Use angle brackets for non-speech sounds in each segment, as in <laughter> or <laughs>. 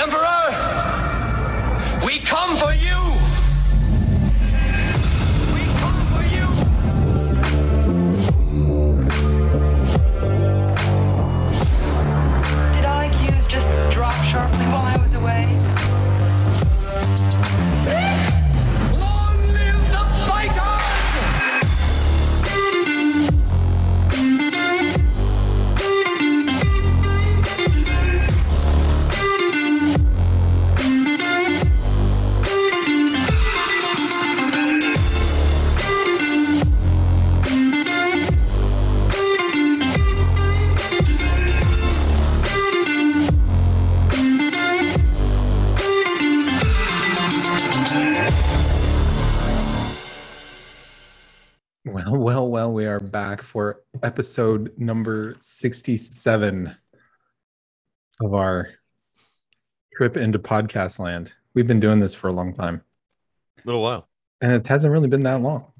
Emperor, back for episode number 67 of our trip into podcast land. We've been doing this for a long time, A little while. and it hasn't really been that long.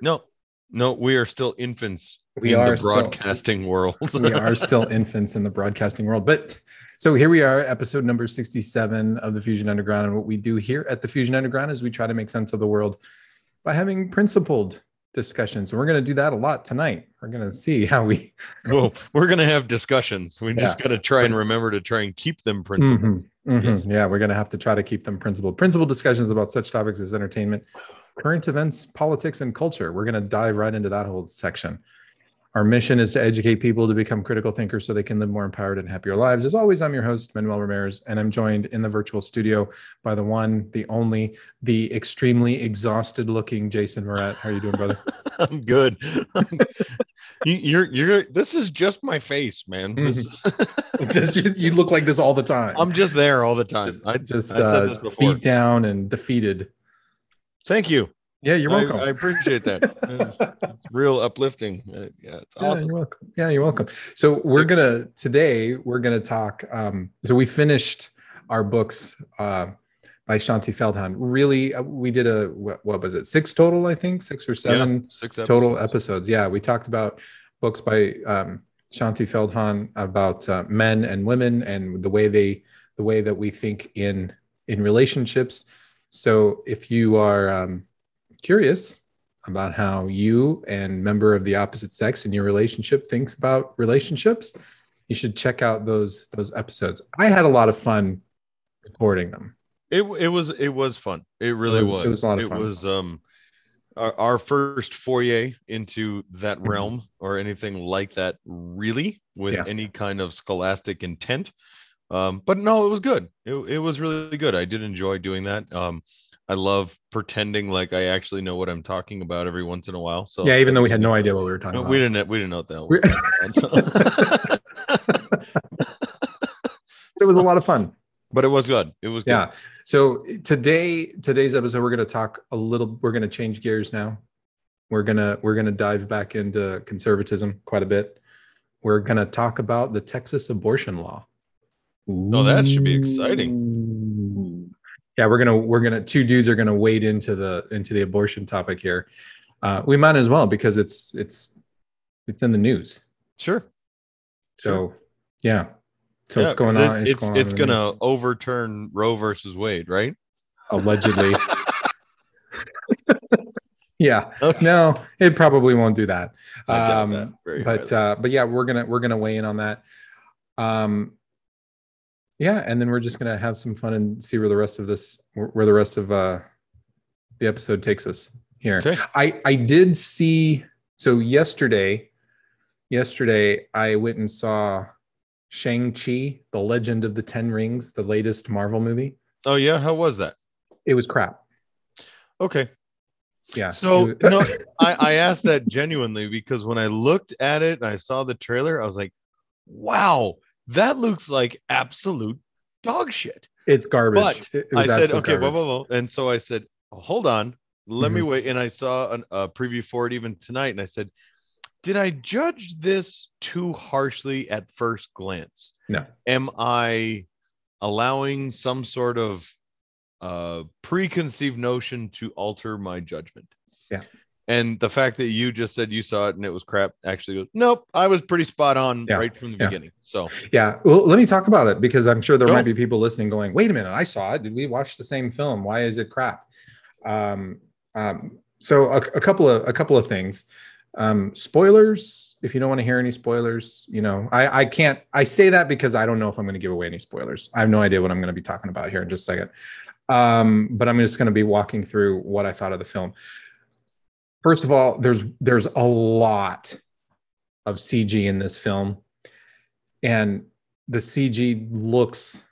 No, no, we are still infants We in are the still- broadcasting world. <laughs> we are still infants in the broadcasting world. But so here we are, episode number 67 of the Fusion Underground. And what we do here at the Fusion Underground is we try to make sense of the world by having principled discussions. We're going to do that a lot tonight. We're going to see how we <laughs> well, we're gonna have discussions. We just Yeah. got to try and remember to try and keep them principled. Mhm, mhm. Yeah, we're going to have to try to keep them principled. Principled discussions about such topics as entertainment, current events, politics, and culture. We're going to dive right into that whole section. Our mission is to educate people to become critical thinkers so they can live more empowered and happier lives. As always, I'm your host, Manuel Ramirez, and I'm joined in the virtual studio by the one, the only, the extremely exhausted looking Jason Moret. How are you doing, brother? <laughs> I'm good. <laughs> you, you're you're. This is just my face, man. This, <laughs> just you, you look like this all the time. I'm just there all the time. just, I just I said uh, this before. beat down and defeated. Thank you. Yeah, you're welcome. I, appreciate that. <laughs> it's, it's real uplifting. Uh, yeah, it's Yeah, you're welcome. Yeah, you're welcome. So we're gonna today we're gonna talk. Um, so we finished our books uh, by Shaunti Feldhahn. Really, uh, we did a what, what was it? Six total, I think, six or seven yeah, six total episodes. episodes. Yeah, we talked about books by um, Shaunti Feldhahn about uh, men and women and the way they the way that we think in in relationships. So if you are um, curious about how you and member of the opposite sex in your relationship thinks about relationships, you should check out those those episodes. I had a lot of fun recording them. It it was it was fun. It really was- was. it was a lot of fun. was um our, our first foyer into that Mhm. realm or anything like that really with Yeah. any kind of scholastic intent. Um but no, it was good. It it was really good. I did enjoy doing that. Um I love pretending like I actually know what I'm talking about every once in a while. So Yeah, even though we had no <laughs> idea what we were talking No, about. we didn't we didn't know what about. <laughs> <laughs> it was a lot of fun. but it was good. It was good. Yeah. So today, today's episode, we're going to talk a little. We're going to change gears now. We're gonna we're gonna dive back into conservatism quite a bit. We're gonna talk about the Texas abortion law. Oh, that should be exciting. Yeah, we're gonna we're gonna two dudes are gonna wade into the into the abortion topic here. Uh, we might as well because it's it's it's in the news. Sure. So yeah. So Yeah, it's going on. it- it's going it's on gonna news. overturn Roe versus Wade, right? allegedly. <laughs> <laughs> yeah. Okay. No, it probably won't do that. Um, that but uh, but yeah, we're gonna we're gonna weigh in on that. Um, yeah, and then we're just gonna have some fun and see where the rest of this where the rest of uh the episode takes us here. Okay. I I did see so yesterday. Yesterday, I went and saw Shang-Chi, The Legend of the Ten Rings, the latest Marvel movie. oh yeah, how was that? It was crap. Okay. Yeah. So was- no, I, <laughs> I asked that genuinely because when I looked at it and I saw the trailer, I was like, wow, that looks like absolute dog shit. It's garbage. But It- I said, okay, blah, blah, blah. And so I said, hold on, let me Mhm. wait. And I saw an, a preview for it even tonight. And I said, did I judge this too harshly at first glance? No. Am I allowing some sort of uh, preconceived notion to alter my judgment? Yeah. And the fact that you just said you saw it and it was crap actually goes, nope, I was pretty spot on Yeah, right from the yeah. beginning. So Yeah. Well, let me talk about it because I'm sure there might be people listening going, wait a minute, I saw it. Did we watch the same film? Why is it crap? Um, um, so a, a couple of a couple of things. Um, spoilers, if you don't want to hear any spoilers, you know, I, I can't I say that because I don't know if I'm going to give away any spoilers. I have no idea what I'm going to be talking about here in just a second. Um, but I'm just going to be walking through what I thought of the film. First of all, there's there's a lot of CG in this film and the CG looks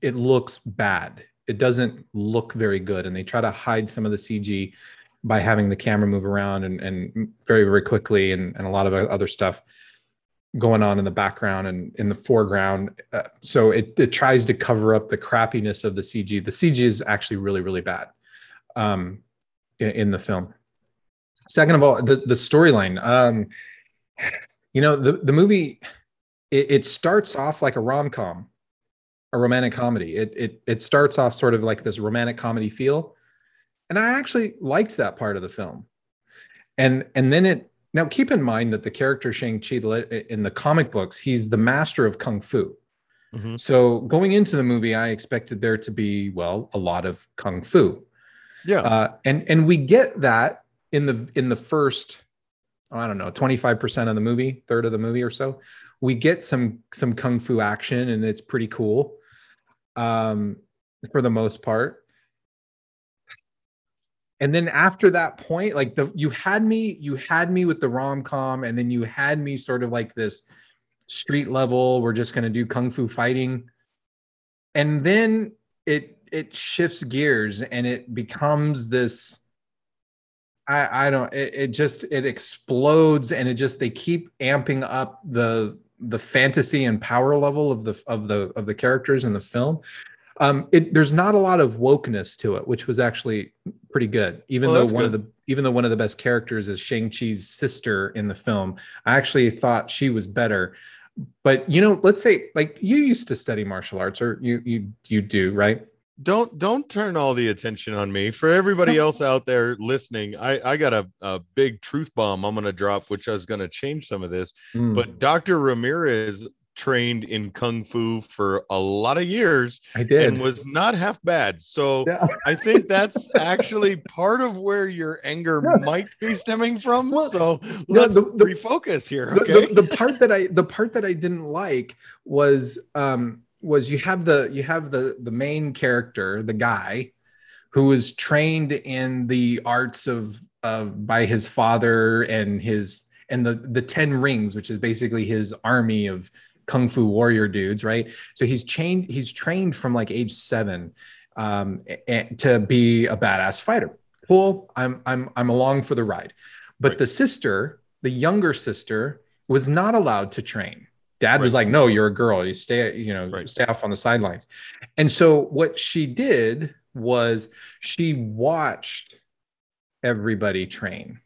it looks bad. It doesn't look very good, and they try to hide some of the CG by having the camera move around and, and very very quickly, and, and a lot of other stuff going on in the background and in the foreground. Uh, so it it tries to cover up the crappiness of the CG. The CG is actually really really bad um, in, in the film. Second of all, the the storyline. Um, you know, the the movie it, it starts off like a rom-com a romantic comedy. It, it it starts off sort of like this romantic comedy feel. And i actually liked that part of the film. And and then it now keep in mind that the character shang-chi in the comic books he's the master of kung fu. Mhm. so going into the movie i expected there to be well a lot of kung fu. Yeah, uh, and and we get that in the in the first i don't know 25% of the movie third of the movie or so we get some some kung fu action and it's pretty cool um for the most part. And then after that point like the you had me you had me with the rom-com and then you had me sort of like this street level we're just going to do kung fu fighting. And then it it shifts gears and it becomes this i i don't it, it just it explodes and it just they keep amping up the the fantasy and power level of the of the of the characters in the film. Um it there's not a lot of wokeness to it which was actually pretty good even Well, though one of the even though one of the best characters is shang-chi's sister in the film. I actually thought she was better. But you know let's say like you used to study martial arts or you you you do right don't don't turn all the attention on me. For everybody <laughs> else out there listening i i got a, a big truth bomb i'm gonna drop which is gonna change some of this Mm, but dr ramirez trained in kung fu for a lot of years i did. and was not half bad. So Yeah. i think that's actually part of where your anger Yeah. might be stemming from. Well, so let's the- the- refocus here the, okay? the, the part that I the part that I didn't like was um was you have the you have the the main character the guy who was trained in the arts of of by his father and his and the the 10 rings which is basically his army of kung fu warrior dudes right? So he's trained he's trained from like age 7 um to be a badass fighter. Cool i'm i'm i'm along for the ride. But Right. the sister the younger sister was not allowed to train dad was like no you're a girl. You stay you know Right. stay off on the sidelines. And so what she did was she watched everybody train.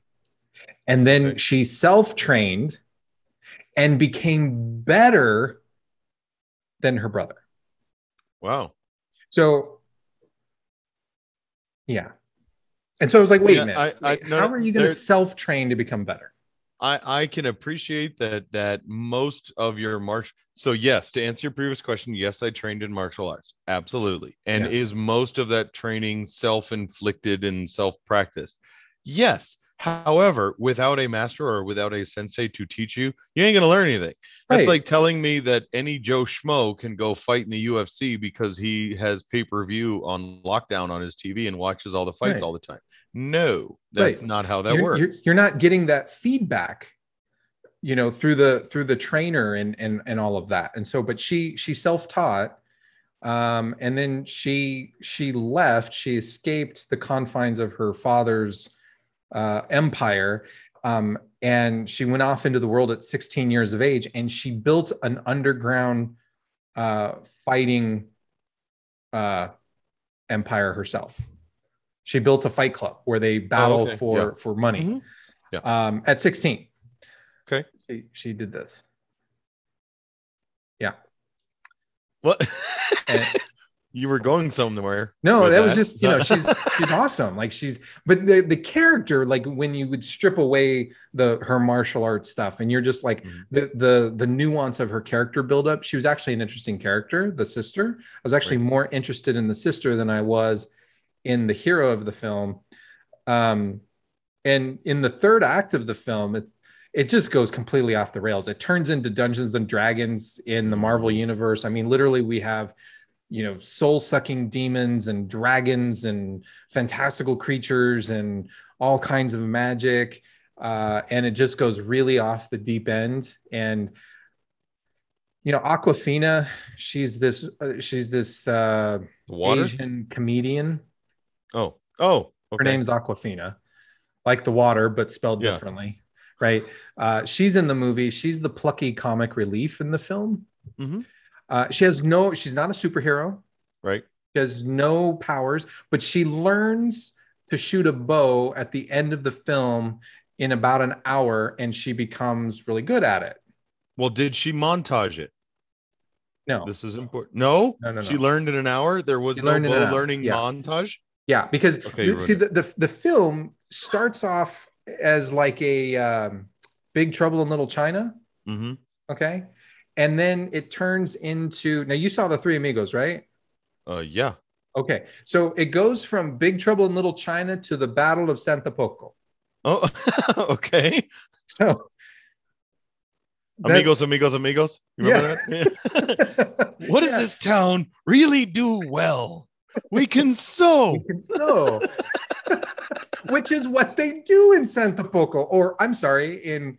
And then Okay. she self-trained and became better than her brother. Wow. So yeah. And so i was like wait Yeah, a minute. I- I- wait, no, how are you going to self-train to become better I, I can appreciate that that most of your martial so yes to answer your previous question yes I trained in martial arts absolutely and Yeah. is most of that training self-inflicted and self-practiced yes however without a master or without a sensei to teach you you ain't gonna learn anything that's Right. like telling me that any Joe Schmo can go fight in the UFC because he has pay-per-view on lockdown on his TV and watches all the fights Right. all the time no that's Right. not how that you're, works You're, you're not getting that feedback, you know, through the through the trainer and and and all of that. And so, but she she self taught, um, and then she she left. She escaped the confines of her father's uh, empire. Um, and she went off into the world at 16 years of age and she built an underground uh, fighting uh, empire herself. She built a fight club where they battle Oh, okay. for Yeah. for money. Mhm. Yeah. Um, at 16. Okay. She, she did this. Yeah. What? <laughs> And- you were going somewhere. No, with that was just you know <laughs> she's she's awesome. Like she's but the the character like when you would strip away the her martial arts stuff and you're just like Mhm. the the the nuance of her character buildup. She was actually an interesting character, the sister. I was actually more interested in the sister than I was in the hero of the film. Um, and in the third act of the film, it it just goes completely off the rails. It turns into Dungeons and Dragons in the Marvel universe. I mean, literally, we have you know soul sucking demons and dragons and fantastical creatures and all kinds of magic uh, and it just goes really off the deep end and you know Awkwafina she's this uh, she's this uh, asian comedian Oh, oh, her name's Awkwafina like the water but spelled Yeah. differently right uh, she's in the movie she's the plucky comic relief in the film Mhm. uh, she has no she's not a superhero right. She has no powers, but she learns to shoot a bow at the end of the film in about an hour and she becomes really good at it. Well, did she montage it? No. This is important. No, No, no, She learned in an hour. There was She no learned in an bow hour, learning yeah. montage. Yeah, because Okay, you see the, the the film starts off as like a um, Big Trouble in Little China, hmm okay? And then it turns into now you saw the Three Amigos, right? Uh, yeah. Okay. So it goes from Big Trouble in Little China to the Battle of Santa Poco. Oh, <laughs> okay. So Amigos, amigos, amigos. You remember that? <laughs> what does Yeah. this town really do well? We can sew. No. <laughs> Which is what they do in Santa Poco, or I'm sorry, in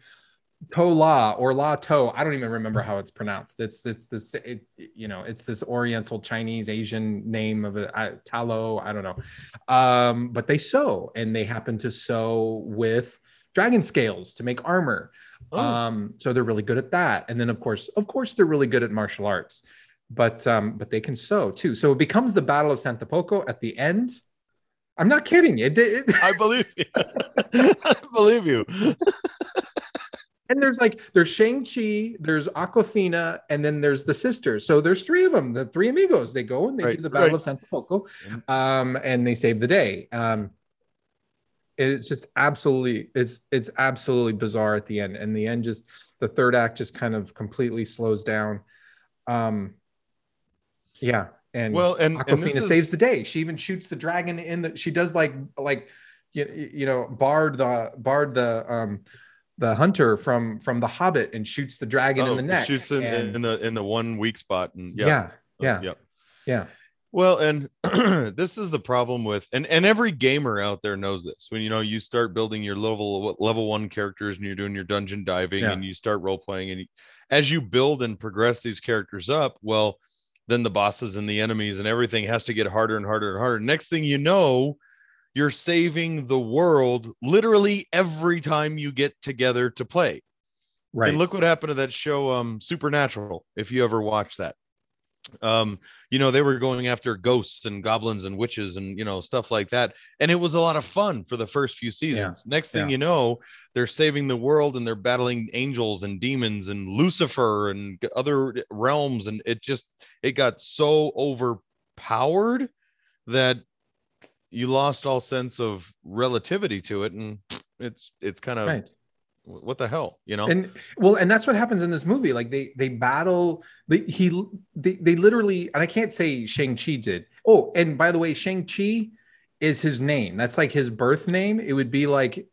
Tola or La To. I don't even remember how it's pronounced. It's it's this it, you know it's this Oriental Chinese Asian name of a uh, Talo. I don't know, um, but they sew and they happen to sew with dragon scales to make armor. Oh, Um, so they're really good at that. And then of course, of course, they're really good at martial arts, but um, but they can sew too. So it becomes the Battle of Santa Poco at the end. I'm not kidding. It, it I believe you. <laughs> I believe you. <laughs> and there's like there's Shang-Chi, there's Awkwafina, and then there's the sisters. So there's three of them, the three amigos. They go and they Right, do the Battle right. of Santa Poco, um, and they save the day. Um, it's just absolutely it's it's absolutely bizarre at the end. And the end just the third act just kind of completely slows down. Um, yeah, and Well, and, and Awkwafina this is, saves the day. She even shoots the dragon in the. She does like like you, you know Bard the Bard the um the hunter from from the Hobbit and shoots the dragon in oh, the neck. shoots in, and- in the in the one weak spot, and yeah, yeah, yeah, yeah. yeah, Well, and <clears throat> this is the problem with and and every gamer out there knows this. When you know you start building your level level 1 characters and you're doing your dungeon diving Yeah. and you start role playing and you, as you build and progress these characters up, well, then the bosses and the enemies and everything has to get harder and harder and harder. Next thing you know, you're saving the world literally every time you get together to play. right. And look what happened to that show, um, Supernatural. If you ever watched that, um, you know they were going after ghosts and goblins and witches and you know stuff like that, and it was a lot of fun for the first few seasons. Next thing yeah. you know, they're saving the world and they're battling angels and demons and Lucifer and other realms, and it just it got so overpowered that you lost all sense of relativity to it, and it's it's kind of right. what the hell, you know? and well and that's what happens in this movie like they they battle they he they, they literally and i can't say shang-chi did oh and by the way shang-chi is his name that's like his birth name it would be like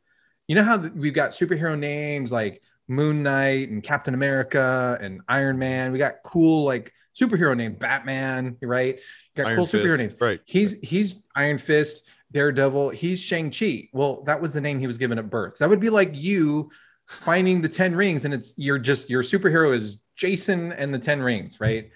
you know how we've got superhero names like moon knight and captain america and iron man we got cool like superhero name batman right you got Iron cool Fist, superhero names right? He's he's Iron Fist, Daredevil. He's Shang Chi. Well, that was the name he was given at birth. That would be like you finding the Ten Rings, and it's you're just your superhero is Jason and the Ten Rings, right?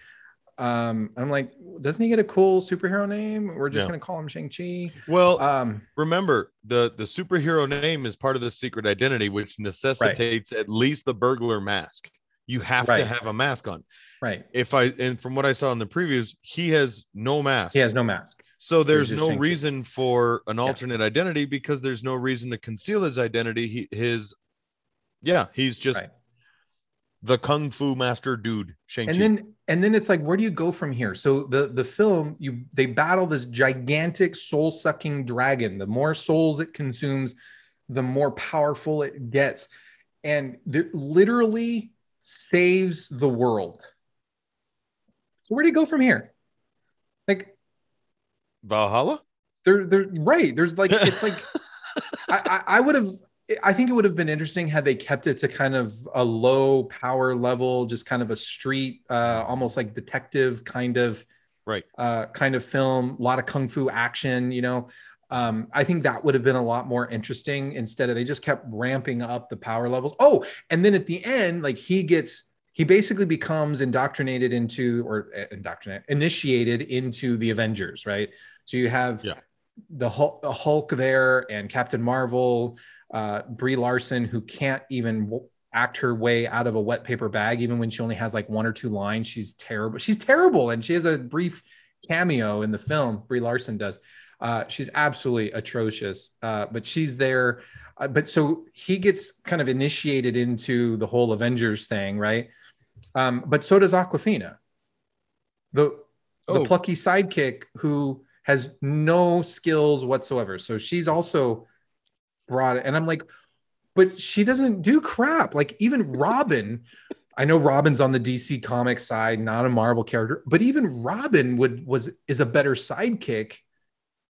Um, I'm like, doesn't he get a cool superhero name? We're just Yeah. gonna call him Shang Chi. Well, Um, remember the the superhero name is part of the secret identity, which necessitates at least the burglar mask. You have to have a mask on. right. If I and from what I saw in the previews, he has no mask. He has no mask. So there's no Shang-Chi. reason for an alternate identity because there's no reason to conceal his identity. He his yeah, he's just Right. The kung fu master dude, Shang-Chi. and then and then it's like where do you go from here? So the the film you they battle this gigantic soul sucking dragon. The more souls it consumes the more powerful it gets. And it literally saves the world. So where do you go from here? Like Valhalla? they're they're right. There's like it's like <laughs> I, I I would have I think it would have been interesting had they kept it to kind of a low power level, just kind of a street, uh, almost like detective kind of Right. uh, kind of film, a lot of kung fu action, you know. Um, I think that would have been a lot more interesting instead of they just kept ramping up the power levels. Oh, and then at the end, like he gets he basically becomes indoctrinated into or uh, indoctrinated initiated into the Avengers, right? So you have Yeah. the Hulk, the Hulk there and Captain Marvel, uh, Brie Larson, who can't even w- act her way out of a wet paper bag, even when she only has like one or two lines. She's terrible. She's terrible, and she has a brief cameo in the film. Brie Larson does. Uh, she's absolutely atrocious, uh, but she's there. Uh, but so he gets kind of initiated into the whole Avengers thing, right? Um, but so does Awkwafina, the the Oh. plucky sidekick who has no skills whatsoever. So she's also brought it, and I'm like, but she doesn't do crap. Like even <laughs> Robin, I know Robin's on the DC comic side, not a Marvel character, but even Robin would was is a better sidekick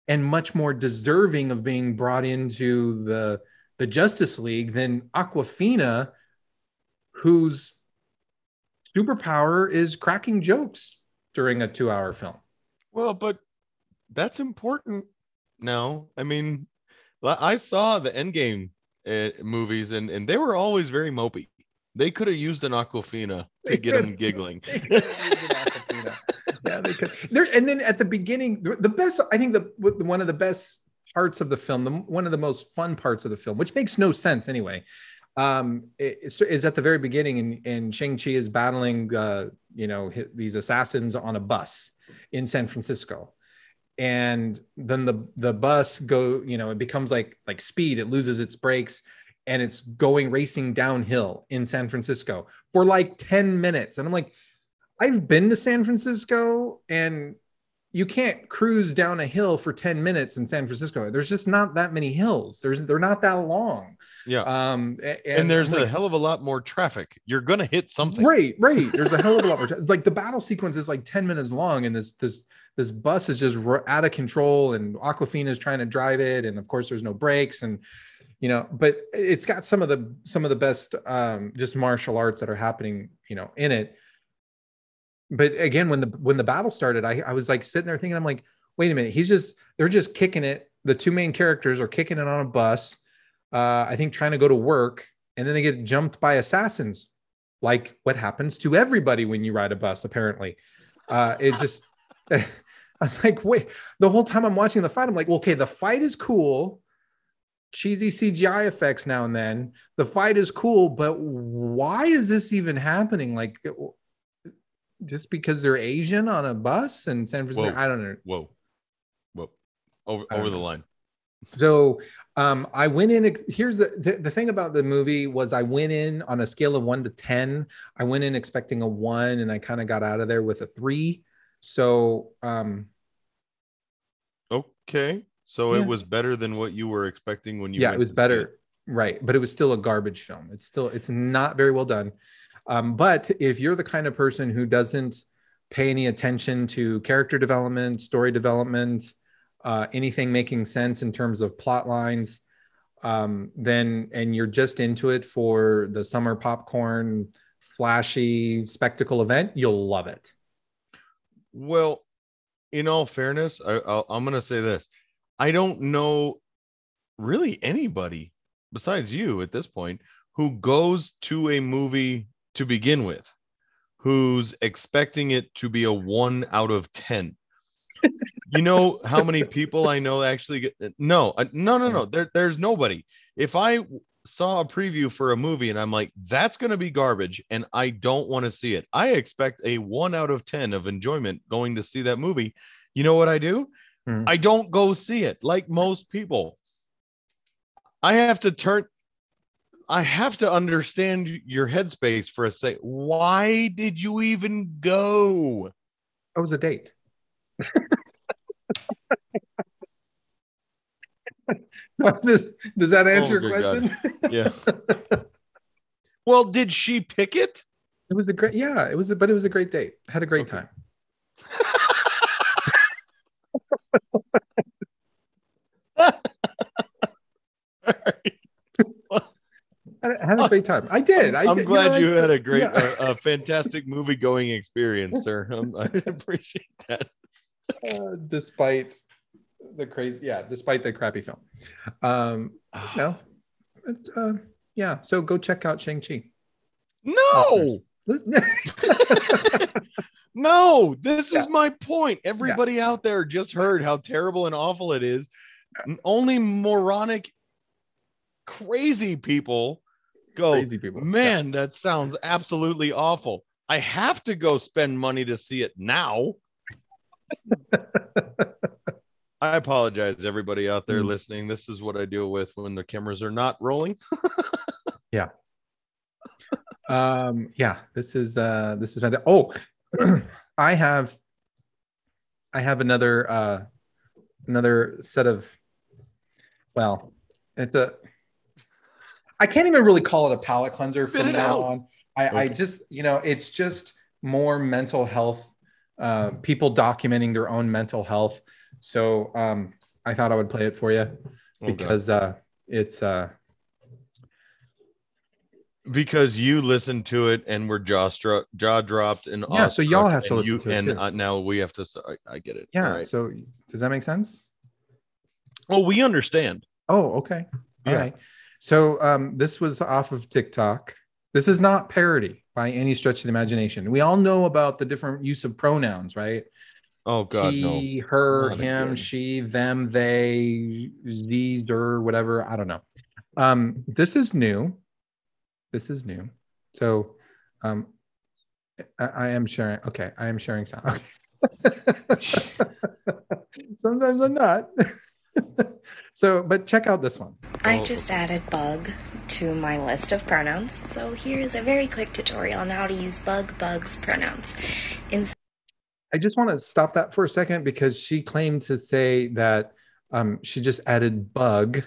and much more deserving of being brought into the the Justice League than Awkwafina, whose superpower is cracking jokes during a two-hour film. Well, but that's important now. I mean, I saw the Endgame uh, movies, and and they were always very mopey. They could have used an Awkwafina to get them giggling. They could have used an Awkwafina. yeah, they could. There, and then at the beginning, the best, I think the one of the best parts of the film, the, one of the most fun parts of the film, which makes no sense anyway, um, is, is at the very beginning, and, and Shang Chi is battling, uh, you know, hi- these assassins on a bus in San Francisco. And then the the bus go, you know, it becomes like like speed. It loses its brakes, and it's going racing downhill in San Francisco for like 10 minutes. And I'm like, I've been to San Francisco and you can't cruise down a hill for 10 minutes in San Francisco. There's just not that many hills. There's they're not that long. Yeah, Um a- and, there's I'm a hell of a lot more traffic. You're gonna hit something. Right, right. There's a hell of a lot more. tra- Like the battle sequence is like 10 minutes long, and this this this bus is just out of control, and Awkwafina is trying to drive it, and of course there's no brakes, and you know, but it's got some of the some of the best um, just martial arts that are happening, you know, in it. But again, when the when the battle started, I I was like sitting there thinking, I'm like, wait a minute, he's just they're just kicking it. The two main characters are kicking it on a bus. Uh, I think trying to go to work, and then they get jumped by assassins like what happens to everybody when you ride a bus apparently uh it's just <laughs> <laughs> i was like wait the whole time i'm watching the fight i'm like okay the fight is cool cheesy cgi effects now and then the fight is cool but why is this even happening like just because they're asian on a bus in san francisco Whoa. i don't know Whoa, whoa, over over the know. line. so um, I went in. ex- Here's the, the the thing about the movie was I went in on a scale of one to ten. I went in expecting a one, and I kind of got out of there with a three. So um, Okay, so Yeah. it was better than what you were expecting when you. yeah, it was better, right? But it was still a garbage film. It's still it's not very well done. Um, but if you're the kind of person who doesn't pay any attention to character development, story development, uh, anything making sense in terms of plot lines, um, then and you're just into it for the summer popcorn, flashy spectacle event, you'll love it. Well, in all fairness, I, I'm going to say this: I don't know really anybody besides you at this point who goes to a movie to begin with, who's expecting it to be a one out of ten. you know how many people I know actually get no, uh, no, no, no. There, there's nobody. If I saw a preview for a movie and I'm like, that's going to be garbage, and I don't want to see it, I expect a one out of 10 of enjoyment going to see that movie. You know what I do? Hmm. I don't go see it like most people. I have to turn I have to understand your headspace for a sec. Why did you even go? It was a date. <laughs> <laughs> so does that answer Oh, your God. question? Yeah. <laughs> well, did she pick it? It was a great, yeah, it was, a, but it was a great date. Had a great Okay. time. I had a great time. I did. I I'm did. glad know, you had a great, yeah. a, a fantastic movie going experience, sir. Um, I <laughs> appreciate that. Uh, despite the crazy, yeah, despite the crappy film. Um, no, but, uh, yeah. So go check out Shang Chi. No, <laughs> <laughs> no, this Yeah. is my point. Everybody out there just heard how terrible and awful it is. Only moronic, crazy people go, crazy people. man, that sounds absolutely awful. I have to go spend money to see it now. <laughs> I apologize, everybody out there Mm. listening. This is what I deal with when the cameras are not rolling. <laughs> Yeah. Um yeah this is uh this is oh <clears throat> i have i have another uh another set of well it's a i can't even really call it a palate cleanser Spit from now out. on i i just you know it's just more mental health uh people documenting their own mental health so um i thought i would play it for you because uh it's uh because you listened to it and were jaw jaw dropped and Yeah, so y'all have to listen you, to it and uh, now we have to i get it yeah right. so does that make sense oh we understand Oh, okay. All Yeah. right. So um, this was off of TikTok. This is not parody by any stretch of the imagination. We all know about the different use of pronouns, right? Oh god no. he, her, Not him, again. she, them, they, these, or whatever. I don't know. Um, this is new. This is new. So um, I, I am sharing. Okay, I am sharing sound. <laughs> Sometimes I'm not. <laughs> so, but check out this one. I Oh, just added bug to my list of pronouns, so here's a very quick tutorial on how to use bug bugs pronouns. In I just want to stop that for a second because she claimed to say that um, she just added bug,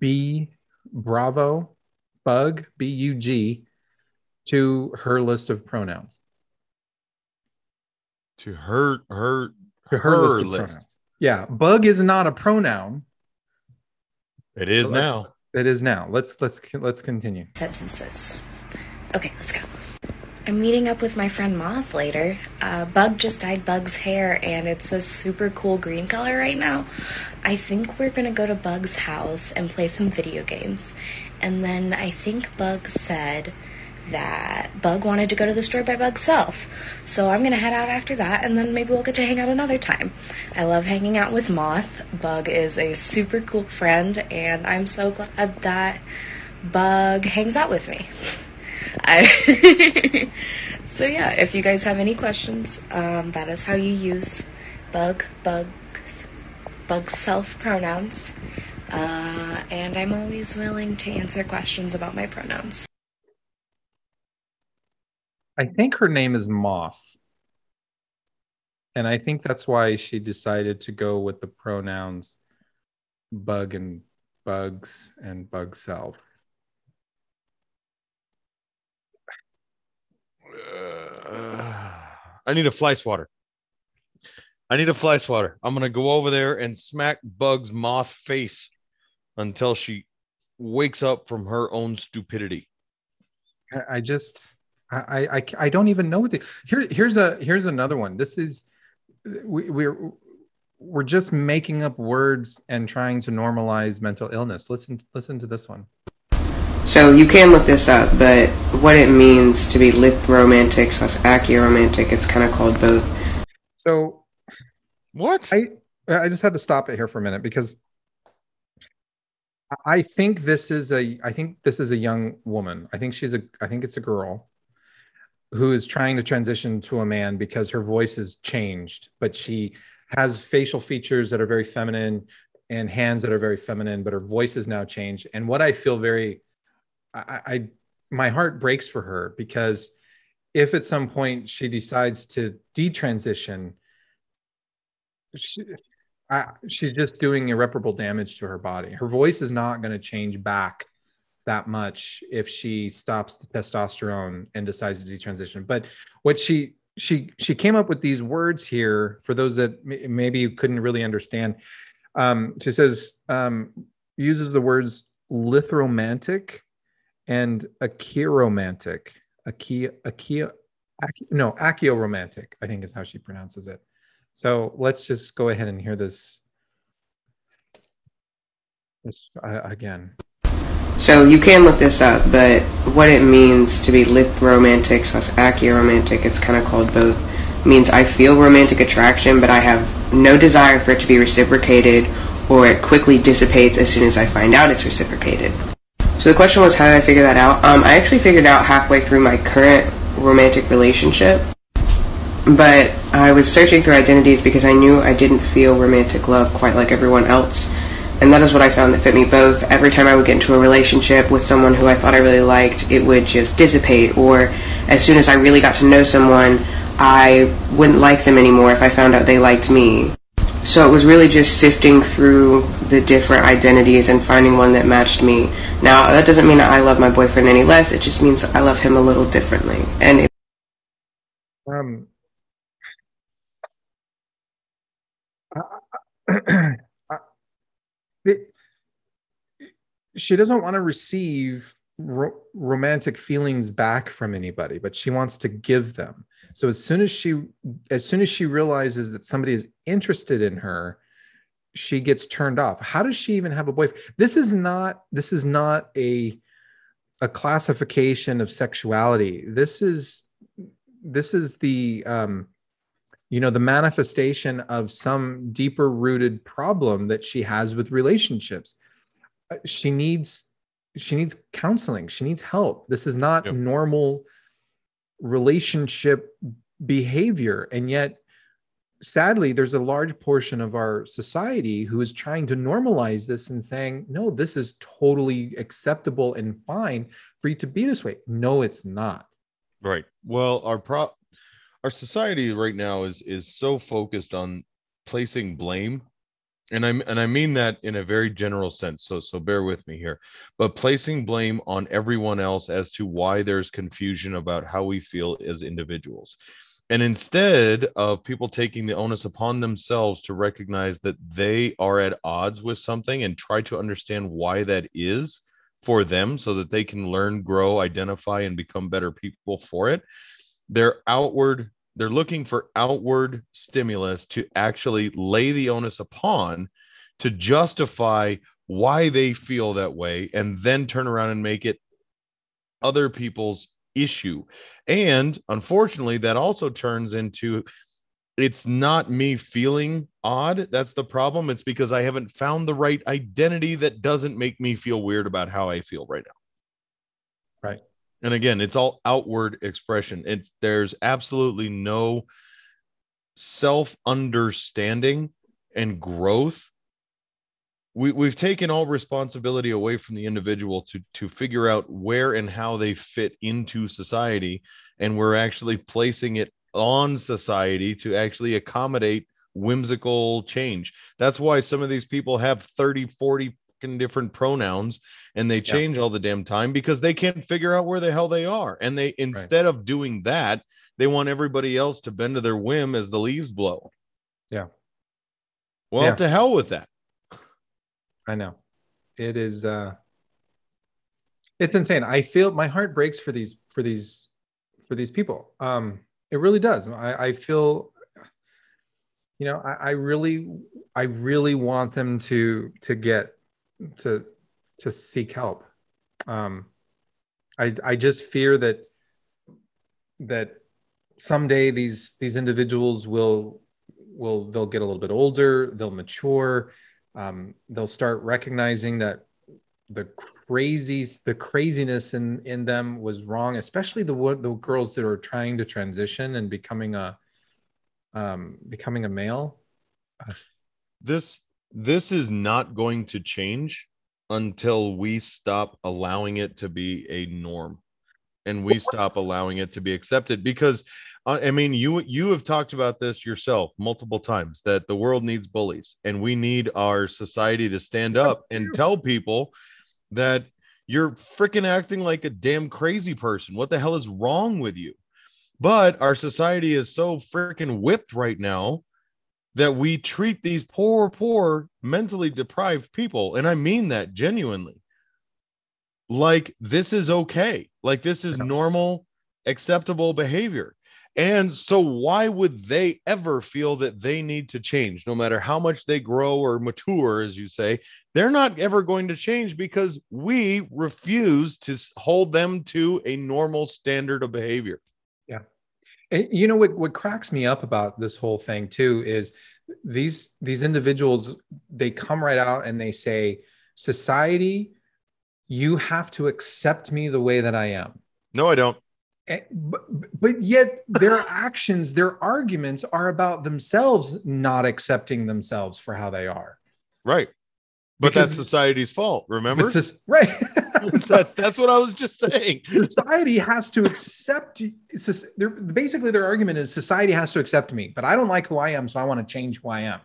B, bravo, bug, B U G, to her list of pronouns. to her her To her, Her list of list. pronouns. Yeah, bug is not a pronoun. it is now It is now. Let's let's let's continue. sentences. Okay, let's go. I'm meeting up with my friend Moth later. Uh, Bug just dyed Bug's hair, and it's a super cool green color right now. I think we're gonna go to Bug's house and play some video games. And then I think Bug said that Bug wanted to go to the store by Bug's self. So I'm gonna head out after that, and then maybe we'll get to hang out another time. I love hanging out with Moth. Bug is a super cool friend, and I'm so glad that Bug hangs out with me. I <laughs> so yeah, if you guys have any questions, um, that is how you use bug, bugs, bug self pronouns. Uh, and I'm always willing to answer questions about my pronouns. I think her name is Moth. And I think that's why she decided to go with the pronouns bug and bugs and bug self. Uh, I need a fly swatter. I need a fly swatter. I'm gonna go over there and smack Bug's moth face until she wakes up from her own stupidity. I- just I I- I I don't even know what the here here's a here's another one. This is we, we're we're just making up words and trying to normalize mental illness. Listen listen to this one. So you can look this up, but what it means to be lithyromantic slash achyromantic, it's kind of called both. So What? I I just had to stop it here for a minute because I think this is a I think this is a young woman. I think she's a I think it's a girl who is trying to transition to a man because her voice has changed, but she has facial features that are very feminine and hands that are very feminine, but her voice has now changed. And what I feel very I, I my heart breaks for her because if at some point she decides to detransition, she, I, she's just doing irreparable damage to her body. Her voice is not going to change back that much if she stops the testosterone and decides to detransition. But what she she she came up with these words here for those that maybe you couldn't really understand. Um, she says um, uses the words lithromantic and achiromantic. Achia, achia, ach, no, achioromantic, I think is how she pronounces it. So let's just go ahead and hear this. This uh, again. So you can look this up, but what it means to be lithromantic slash achiromantic, it's kind of called both, means I feel romantic attraction, but I have no desire for it to be reciprocated, or it quickly dissipates as soon as I find out it's reciprocated. So the question was, how did I figure that out? Um, I actually figured out halfway through my current romantic relationship, but I was searching through identities because I knew I didn't feel romantic love quite like everyone else. And that is what I found that fit me both. Every time I would get into a relationship with someone who I thought I really liked, it would just dissipate. Or as soon as I really got to know someone, I wouldn't like them anymore if I found out they liked me. So it was really just sifting through the different identities and finding one that matched me. Now, that doesn't mean that I love my boyfriend any less. It just means I love him a little differently. And it Um, it- she doesn't want to receive ro- romantic feelings back from anybody, but she wants to give them. So as soon as she, as soon as she realizes that somebody is interested in her, she gets turned off. How does she even have a boyfriend? This is not. This is not a a classification of sexuality. This is this is the um, you know the manifestation of some deeper rooted problem that she has with relationships Uh, she needs she needs counseling she needs help this is not Yep. normal relationship behavior. And yet sadly there's a large portion of our society who is trying to normalize this and saying no this is totally acceptable and fine for you to be this way. No it's not. Right. Well, our pro our society right now is is so focused on placing blame and I and I mean that in a very general sense. So so bear with me here. But placing blame on everyone else as to why there's confusion about how we feel as individuals. And instead of people taking the onus upon themselves to recognize that they are at odds with something and try to understand why that is for them so that they can learn, grow, identify, and become better people for it, they're outward, they're looking for outward stimulus to actually lay the onus upon to justify why they feel that way and then turn around and make it other people's issue. And unfortunately, that also turns into it's not me feeling odd. That's the problem. It's because I haven't found the right identity that doesn't make me feel weird about how I feel right now. And again, it's all outward expression. It's there's absolutely no self understanding and growth we, we've taken all responsibility away from the individual to to figure out where and how they fit into society and we're actually placing it on society to actually accommodate whimsical change that's why some of these people have 30 40 fucking different pronouns and they change all the damn time because they can't figure out where the hell they are and they instead of doing that they want everybody else to bend to their whim as the leaves blow Yeah. well Yeah. to hell with that I know. It is uh it's insane. I feel my heart breaks for these for these for these people. Um it really does. I, I feel you know, I, I really I really want them to to get to to seek help. Um I I just fear that that someday these these individuals will will they'll get a little bit older, they'll mature, um, they'll start recognizing that the crazy the craziness in in them was wrong especially the the girls that are trying to transition and becoming a um becoming a male this this is not going to change until we stop allowing it to be a norm. And we stop allowing it to be accepted because uh, i mean you you have talked about this yourself multiple times that the world needs bullies and we need our society to stand up and tell people that you're freaking acting like a damn crazy person. What the hell is wrong with you? But our society is so freaking whipped right now that we treat these poor, poor, mentally deprived people, and I mean that genuinely, like this is okay, like this is normal, acceptable behavior. And so, why would they ever feel that they need to change, no matter how much they grow or mature, as you say? They're not ever going to change because we refuse to hold them to a normal standard of behavior. And you know what what cracks me up about this whole thing too is these these individuals they come right out and they say society you have to accept me the way that I am. No, I don't. And- But, but yet their <laughs> actions, their arguments are about themselves not accepting themselves for how they are. Right. But Because- that's society's fault. Remember? It's just <laughs> right. that, that's what I was just saying. <laughs> society has to accept it's just, they're, basically their argument is society has to accept me but i don't like who i am so i want to change who i am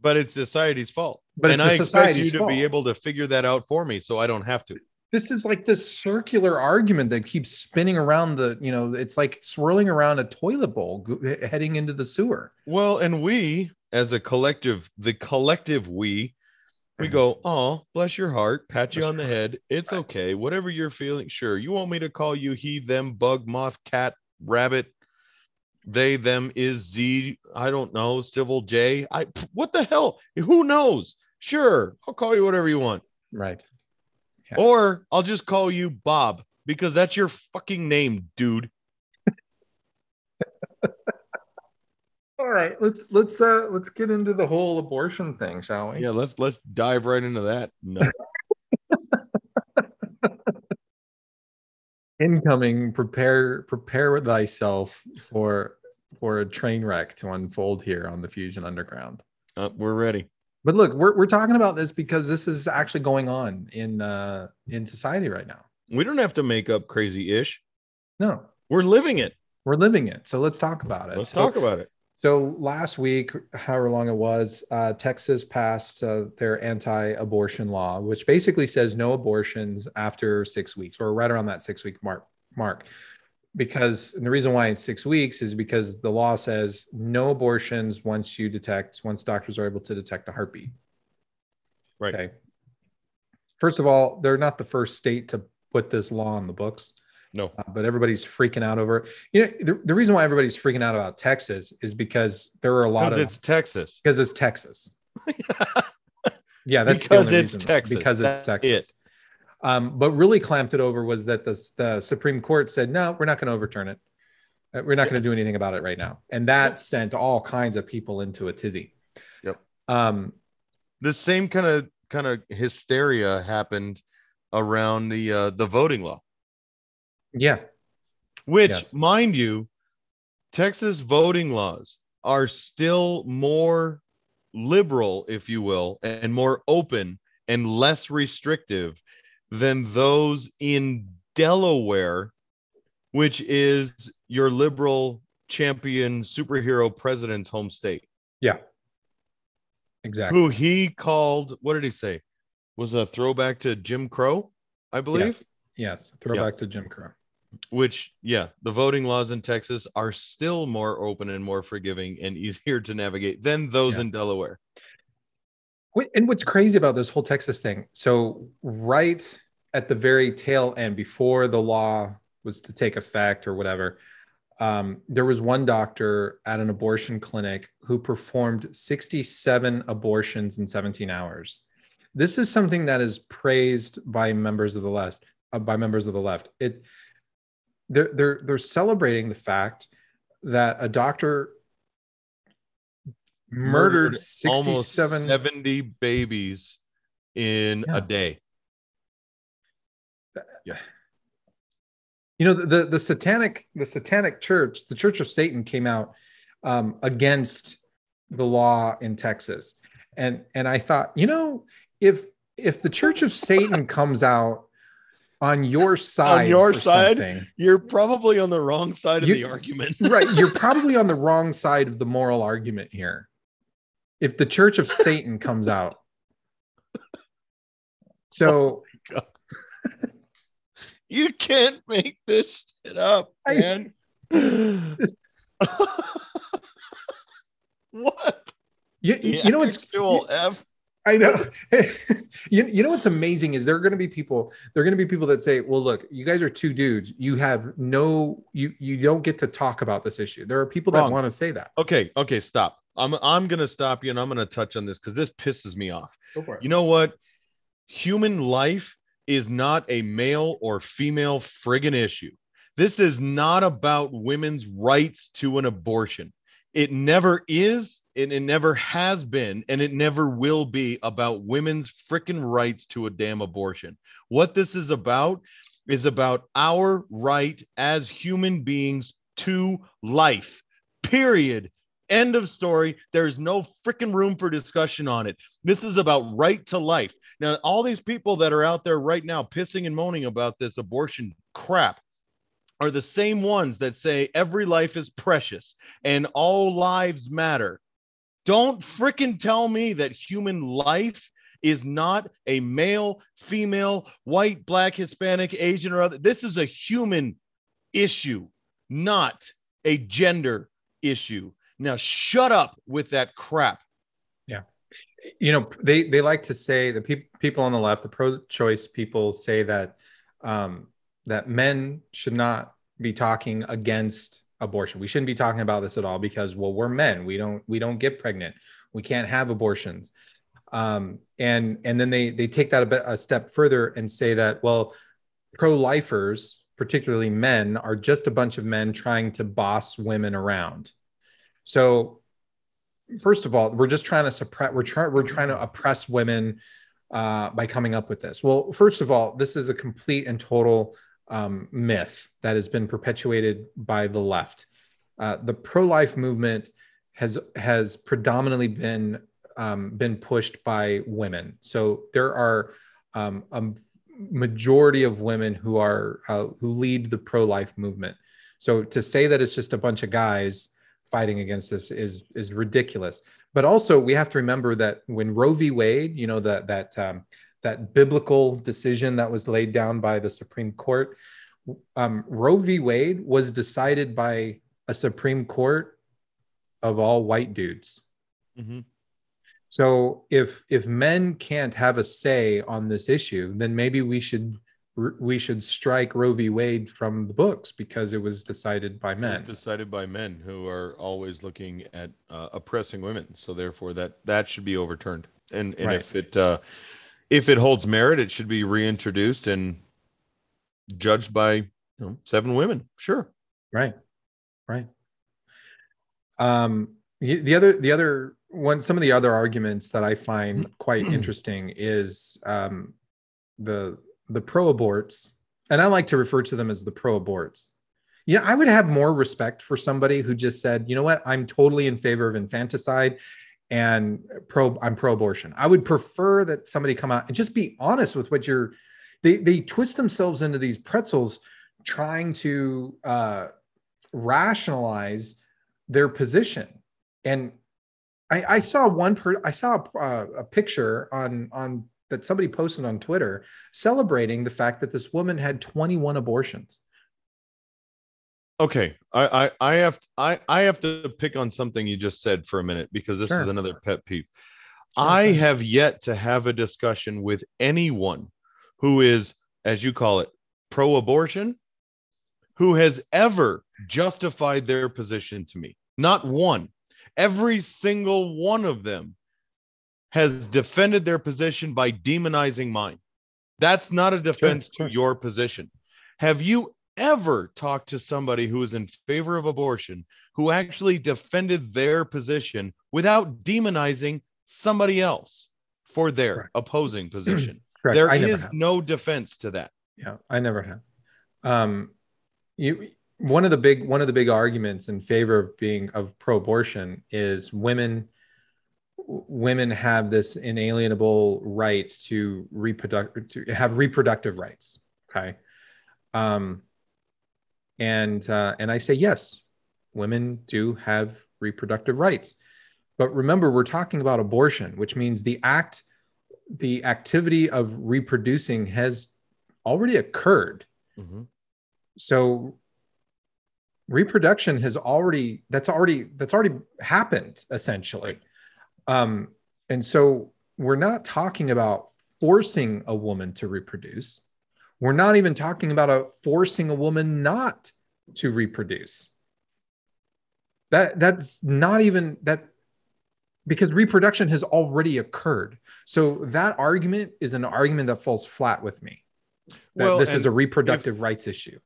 But it's society's fault. But and it's I expect you to fault. be able to figure that out for me so I don't have to. this is like this circular argument that keeps spinning around the you know it's like swirling around a toilet bowl heading into the sewer Well, and we as a collective, the collective we, we <clears throat> go, oh, bless your heart, pat you Bless on the head. It's Right. okay. Whatever you're feeling, sure. You want me to call you he, them, bug, moth, cat, rabbit, they, them, is Z, I don't know, civil J. I what the hell? Who knows? Sure, I'll call you whatever you want. right Yeah. Or I'll just call you Bob because that's your fucking name, dude. <laughs> all right let's let's uh let's get into the whole abortion thing shall we Yeah, let's let's dive right into that. No. <laughs> incoming prepare prepare thyself for for a train wreck to unfold here on the fusion underground Uh, we're ready. but look we're, we're talking about this because this is actually going on in uh in society right now We don't have to make up crazy ish. no We're living it. we're living it so let's talk about it Let's So- talk about it. So last week however long it was uh, texas passed uh, their anti-abortion law which basically says no abortions after six weeks or right around that six week mark mark. Because and the reason why it's six weeks is because the law says no abortions once you detect once doctors are able to detect a heartbeat. Right. okay. First of all they're not the first state to put this law on the books No. uh, but everybody's freaking out over it. You know, the, the reason why everybody's freaking out about Texas is because there are a lot of it's Texas. <laughs> because it's Texas. <laughs> Yeah, that's Because it's reason. Texas. Because it's Texas. Um, but really clamped it over was that the, the Supreme Court said, no, we're not going to overturn it. Uh, We're not going to do anything about it right now. And that sent all kinds of people into a tizzy. Yep. Um, The same kind of kind of hysteria happened around the uh, the voting law, yeah. which, Yes. mind you, Texas voting laws are still more liberal, if you will, and more open and less restrictive than those in Delaware, which is your liberal champion superhero president's home state. Yeah. Exactly. who he called what did he say was a throwback to jim crow i believe Yes. Yes. Throwback to Jim Crow. Which yeah the voting laws in texas are still more open and more forgiving and <laughs> easier to navigate than those Yeah. in delaware And what's crazy about this whole Texas thing? So, right at the very tail end, before the law was to take effect or whatever, um, there was one doctor at an abortion clinic who performed 67 abortions in 17 hours. This is something that is praised by members of the left. Uh, by members of the left, it they're they're they're celebrating the fact that a doctor murdered, almost 67 70 babies in Yeah. a day yeah. you know the, the the satanic the satanic church the church of satan came out um, against the law in texas. And and i thought you know if if the Church of Satan comes out on your <laughs> side, on your side? something, You're probably on the wrong side of You- the argument. <laughs> right? You're <laughs> probably on the wrong side of the moral argument here. If the Church of Satan comes out, so oh You can't make this shit up, I- man. what? you, The you know what's actual F? I know. <laughs> you, you know what's amazing is there are going to be people. There are going to be people that say, "Well, look, you guys are two dudes. You have no. You you don't get to talk about this issue." There are people that want to say that. Okay, okay, stop. I'm I'm gonna stop you and I'm gonna touch on this because this pisses me off. Go for it. You know what? Human life is not a male or female friggin' issue. This is not about women's rights to an abortion. It never is, and it never has been, and it never will be about women's frickin' rights to a damn abortion. What this is about is about our right as human beings to life. Period. End of story. There's no freaking room for discussion on it. This is about right to life. Now, all these people that are out there right now pissing and moaning about this abortion crap are the same ones that say every life is precious and all lives matter. Don't freaking tell me that human life is not a male, female, white, black, Hispanic, Asian, or other. This is a human issue, not a gender issue. Now, shut up with that crap. Yeah. You know they they like to say the peop people on the left the pro-choice people say that um that men should not be talking against abortion we shouldn't be talking about this at all because well we're men we don't we don't get pregnant we can't have abortions um and and then they they take that a bit a step further and say that well pro-lifers particularly men are just a bunch of men trying to boss women around so first of all, we're just trying to suppress. We're trying. We're trying to oppress women uh, by coming up with this. Well, first of all, this is a complete and total um, myth that has been perpetuated by the left. Uh, the pro-life movement has has predominantly been um, been pushed by women. So there are um, a majority of women who are uh, who lead the pro-life movement. So to say that it's just a bunch of guys fighting against this is is ridiculous. But also we have to remember that when Roe v. Wade, you know that that um, that biblical decision that was laid down by the Supreme Court, um, Roe v. Wade was decided by a Supreme Court of all white dudes. Mm-hmm. So if if men can't have a say on this issue, then maybe we should we should strike Roe v. Wade from the books because it was decided by It's men. decided by men who are always looking at uh, oppressing women. So therefore, that that should be overturned. And and Right. if it uh, if it holds merit, it should be reintroduced and judged by you know seven women. Sure. Right, right. Um, the other, the other one, some of the other arguments that I find <clears throat> quite interesting is um, the the pro aborts, and I like to refer to them as the pro aborts. Yeah, I would have more respect for somebody who just said, you know what, I'm totally in favor of infanticide and pro I'm pro abortion. I would prefer that somebody come out and just be honest with what you're they they twist themselves into these pretzels trying to uh rationalize their position and i i saw one per i saw a, uh, a picture on on that somebody posted on twitter celebrating the fact that this woman had 21 abortions Okay. I I, I have I I have to pick on something you just said for a minute because this is another pet peeve. Sure, I have yet to have a discussion with anyone who is, as you call it, pro abortion, who has ever justified their position to me. Not one. Every single one of them has defended their position by demonizing mine. That's not a defense of to your position. Have you ever talked to somebody who is in favor of abortion who actually defended their position without demonizing somebody else for their Correct. opposing <clears throat> position? correct There is have no defense to that. yeah i never have um you one of the big one of the big arguments in favor of being of pro-abortion is women women have this inalienable right to reproduct to have reproductive rights. Okay, um, and uh, and I say yes, women do have reproductive rights, but remember we're talking about abortion, which means the act, the activity of reproducing has already occurred. Mhm. So reproduction has already that's already that's already happened essentially um and so we're not talking about forcing a woman to reproduce we're not even talking about a forcing a woman not to reproduce that that's not even that because reproduction has already occurred so that argument is an argument that falls flat with me Well, this is a reproductive rights issue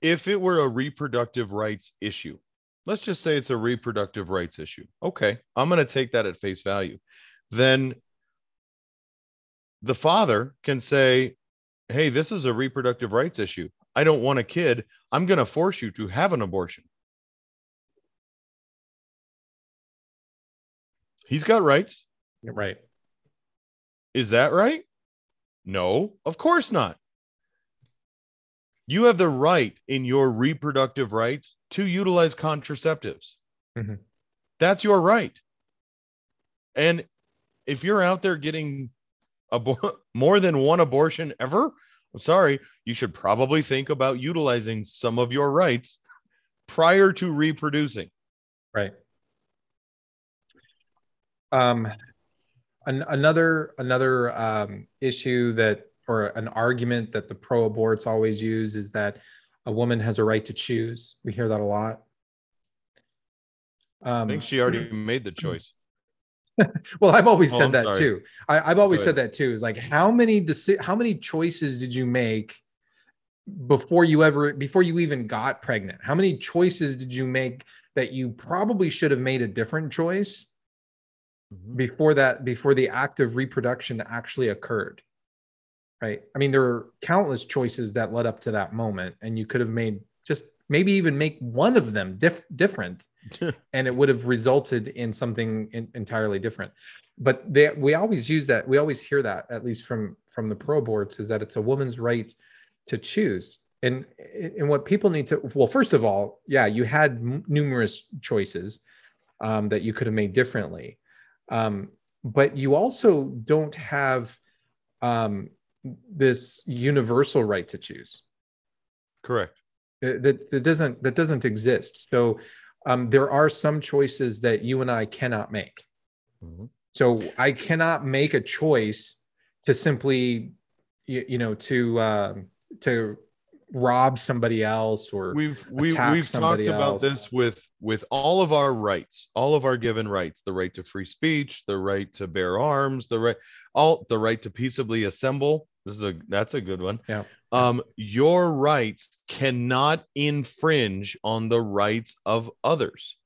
if it were a reproductive rights issue, let's just say it's a reproductive rights issue. Okay, I'm going to take that at face value. Then the father can say, Hey, this is a reproductive rights issue. I don't want a kid. I'm going to force you to have an abortion. He's got rights. right Is that right? No, of course not. You have the right in your reproductive rights to utilize contraceptives. Mhm. That's your right. And if you're out there getting abo- <laughs> more than one abortion ever, I'm sorry, you should probably think about utilizing some of your rights prior to reproducing. Right. Um, an, another another um, issue that, or an argument that the pro aborts always use is that a woman has a right to choose. We hear that a lot. I Um, think she already made the <clears throat> choice. <laughs> well, I've always Oh, said I'm that sorry. too. I, I've always said that too. Is like how many deci- how many choices did you make before you ever before you even got pregnant? How many choices did you make that you probably should have made a different choice mm-hmm. before that before the act of reproduction actually occurred? Right. I mean, there are countless choices that led up to that moment, and you could have made just maybe even make one of them diff- different. <laughs> And it would have resulted in something in, entirely different. But they we always use that we always hear that at least from from the pro aborts is that it's a woman's right to choose. And and what people need to well first of all yeah you had m- numerous choices um, that you could have made differently. Um, but you also don't have um, this universal right to choose. Correct. Uh, that, that doesn't that doesn't exist so um, there are some choices that you and i cannot make Mhm. so i cannot make a choice to simply you, you know to um, to rob somebody else or we've we, attack we've talked somebody about this with with all of our rights all of our given rights the right to free speech the right to bear arms the right all the right to peaceably assemble. This is a that's a good one. Yeah. um your rights cannot infringe on the rights of others.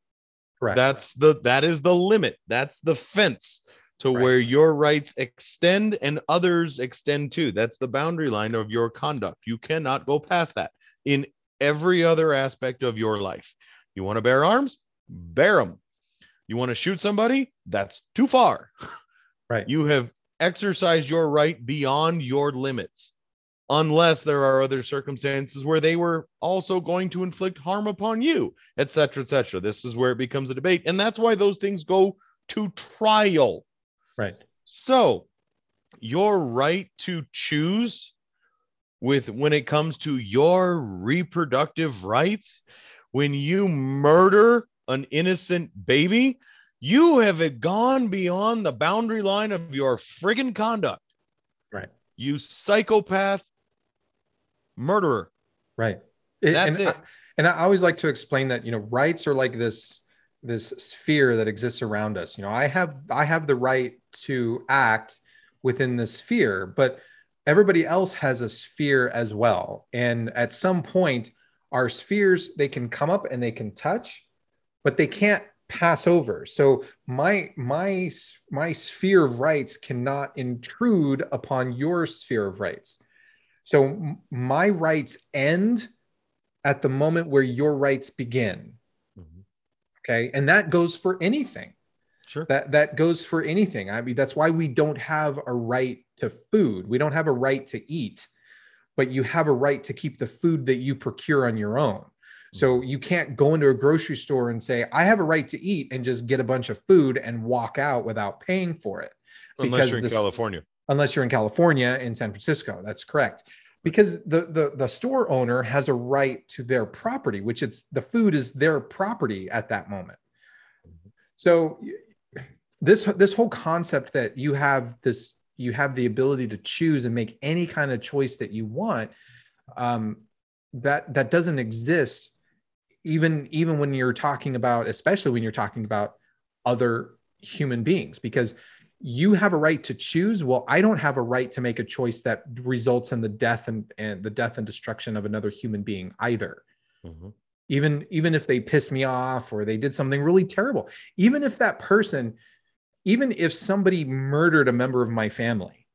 Correct. That's the that is the limit. That's the fence to Right. where your rights extend and others extend too. That's the boundary line of your conduct. You cannot go past that in every other aspect of your life. You want to bear arms? Bear them you want to shoot somebody? That's too far. <laughs> Right. you have exercised your right beyond your limits unless there are other circumstances where they were also going to inflict harm upon you etc etc this is where it becomes a debate and that's why those things go to trial right. So your right to choose with when it comes to your reproductive rights when you murder an innocent baby you have gone beyond the boundary line of your friggin conduct. Right. You psychopath murderer. Right. That's and it. I, and i always like to explain that you know rights are like this this sphere that exists around us. You know i have i have the right to act within the sphere but everybody else has a sphere as well. And at some point our spheres they can come up and they can touch but they can't pass over. So my my my sphere of rights cannot intrude upon your sphere of rights. So my rights end at the moment where your rights begin okay and that goes for anything Sure. that that goes for anything i mean that's why we don't have a right to food we don't have a right to eat but you have a right to keep the food that you procure on your own so Mm-hmm. you can't go into a grocery store and say i have a right to eat and just get a bunch of food and walk out without paying for it Unless you're in this- California. unless you're in California in San Francisco. That's correct. Because the, the the store owner has a right to their property, which it's the food is their property at that moment. So this this whole concept that you have this you have the ability to choose and make any kind of choice that you want um, that that doesn't exist even even when you're talking about especially when you're talking about other human beings because you have a right to choose. Well i don't have a right to make a choice that results in the death and, and the death and destruction of another human being either. Mhm. even even if they piss me off or they did something really terrible. Even if that person even if somebody murdered a member of my family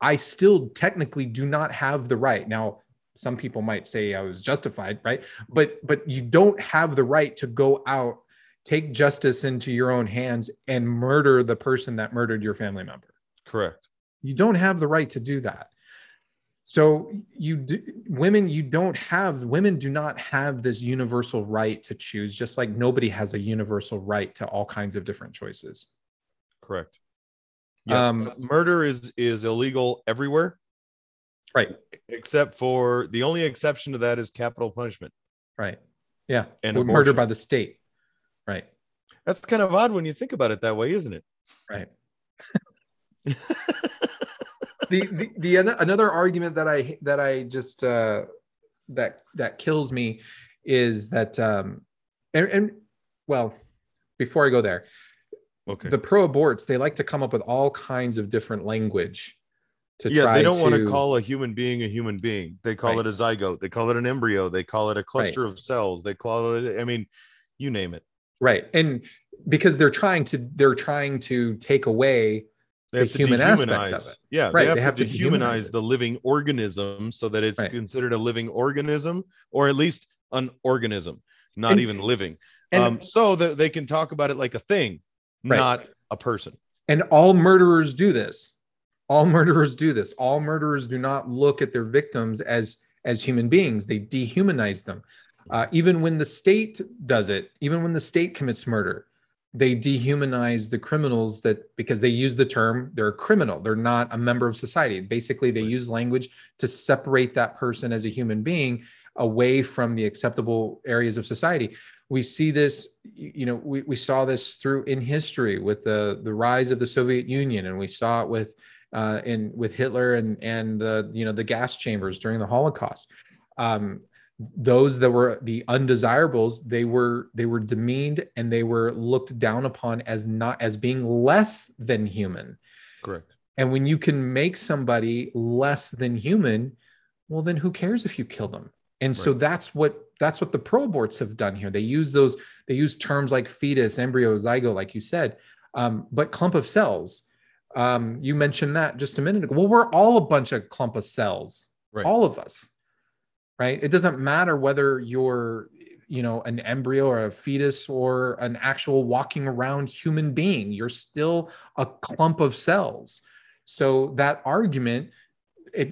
i still technically do not have the right. Now some people might say i was justified right? But but you don't have the right to go out take justice into your own hands and murder the person that murdered your family member Correct. you don't have the right to do that so you do, women you don't have women do not have this universal right to choose just like nobody has a universal right to all kinds of different choices Correct. Yeah. Um, murder is is illegal everywhere right except for the only exception to that is capital punishment. right yeah And murder by the state right That's kind of odd when you think about it that way, isn't it? right <laughs> the, the the another argument that I that I just uh, that that kills me is that um, and, and well, before I go there, Okay. the pro aborts they like to come up with all kinds of different language to yeah, try they don't want to to call a human being a human being. They call Right. it a zygote. They call it an embryo. They call it a cluster of cells. They call it. I mean, you name it. Right and because they're trying to they're trying to take away They The human aspect of it. Yeah, Right, they have, they have to, to dehumanize dehumanize the living organism so that it's Right. considered a living organism, or at least an organism, not And- even living. and um, so that they can talk about it like a thing, Right. not a person. And all murderers do this. All <laughs> murderers do this. All murderers do not look at their victims as as human beings. They dehumanize them. Uh, even when the state does it, even when the state commits murder, they dehumanize the criminals that because they use the term they're a criminal. They're not a member of society. Basically, they Right. use language to separate that person as a human being away from the acceptable areas of society we see this you know we, we saw this through in history with the the rise of the soviet union and we saw it with uh in with hitler and and the you know the gas chambers during the holocaust um those that were the undesirables they were they were demeaned and they were looked down upon as not as being less than human Correct. and when you can make somebody less than human, well, then who cares if you kill them? And so that's what that's what the pro aborts have done here. They use those they use terms like fetus, embryo, zygote, like you said, um, but clump of cells. Um, you mentioned that just a minute ago. Well, we're all a bunch of clump of cells, Right. all of us, right? It doesn't matter whether you're you know an embryo or a fetus or an actual walking around human being you're still a clump of cells so that argument it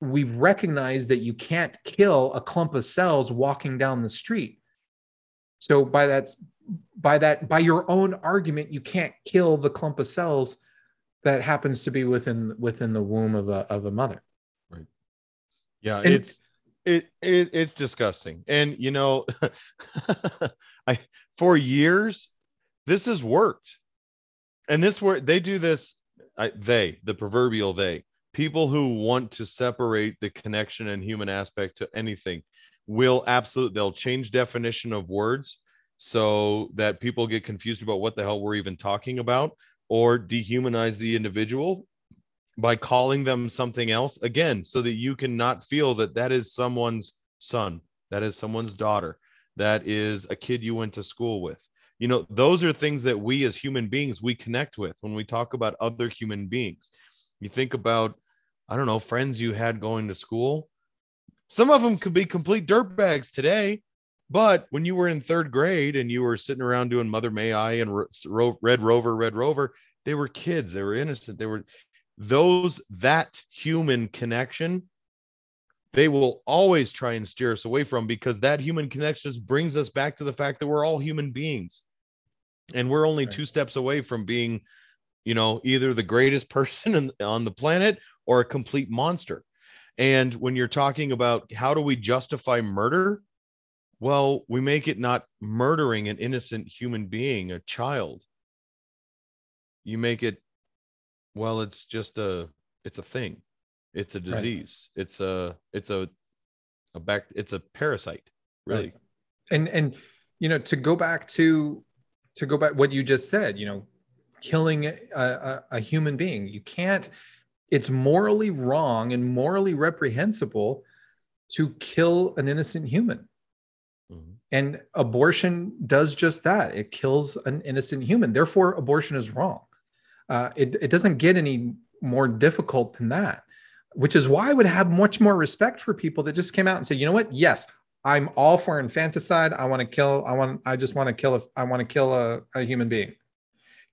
we've recognized that you can't kill a clump of cells walking down the street so by that by that by your own argument you can't kill the clump of cells that happens to be within within the womb of a of a mother Right. Yeah, And- it's it, it it's disgusting. And you know, <laughs> I for years this has worked. And this where they do this I, they, the proverbial they, people who want to separate the connection and human aspect to anything will absolutely they'll change definition of words so that people get confused about what the hell we're even talking about or dehumanize the individual by calling them something else again so that you can not feel that that is someone's son that is someone's daughter that is a kid you went to school with you know those are things that we as human beings we connect with when we talk about other human beings you think about i don't know friends you had going to school some of them could be complete dirtbags today But when you were in third grade and you were sitting around doing Mother May I and Red Rover, Red Rover, they were kids. They were innocent. They were those that human connection. They will always try and steer us away from because that human connection just brings us back to the fact that we're all human beings, and we're only Right. two steps away from being, you know, either the greatest <laughs> person in, on the planet or a complete monster. And when you're talking about how do we justify murder, well, we make it not murdering an innocent human being, a child. You make it, well, it's just a, it's a thing. It's a Right. disease. It's a, it's a, a back, it's a parasite, really. Right. and and you know to go back to to go back what you just said you know killing a, a, a human being you can't it's morally wrong and morally reprehensible to kill an innocent human Mhm. and abortion does just that it kills an innocent human therefore abortion is wrong uh, it, it doesn't get any more difficult than that which is why i would have much more respect for people that just came out and said you know what? Yes i'm all for infanticide. I want to kill i want i just want to kill a, i want to kill a, a human being.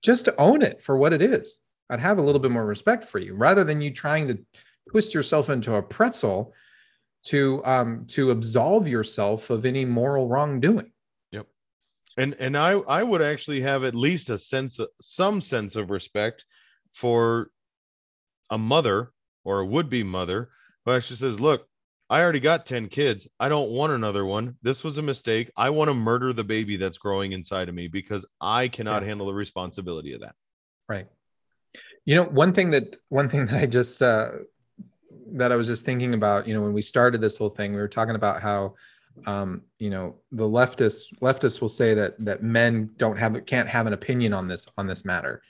Just to own it for what it is. I'd have a little bit more respect for you rather than you trying to twist yourself into a pretzel to um to absolve yourself of any moral wrongdoing and and i i would actually have at least a sense of some sense of respect for a mother or a would-be mother who actually says look i already got 10 kids i don't want another one this was a mistake i want to murder the baby that's growing inside of me because i cannot Yeah. handle the responsibility of that Right. You know, one thing that one thing <laughs> that I just uh, that I was just thinking about, you know, when we started this whole thing, we were talking about how, um, you know, the leftists leftists will say that that men don't have it can't have an opinion on this on this matter.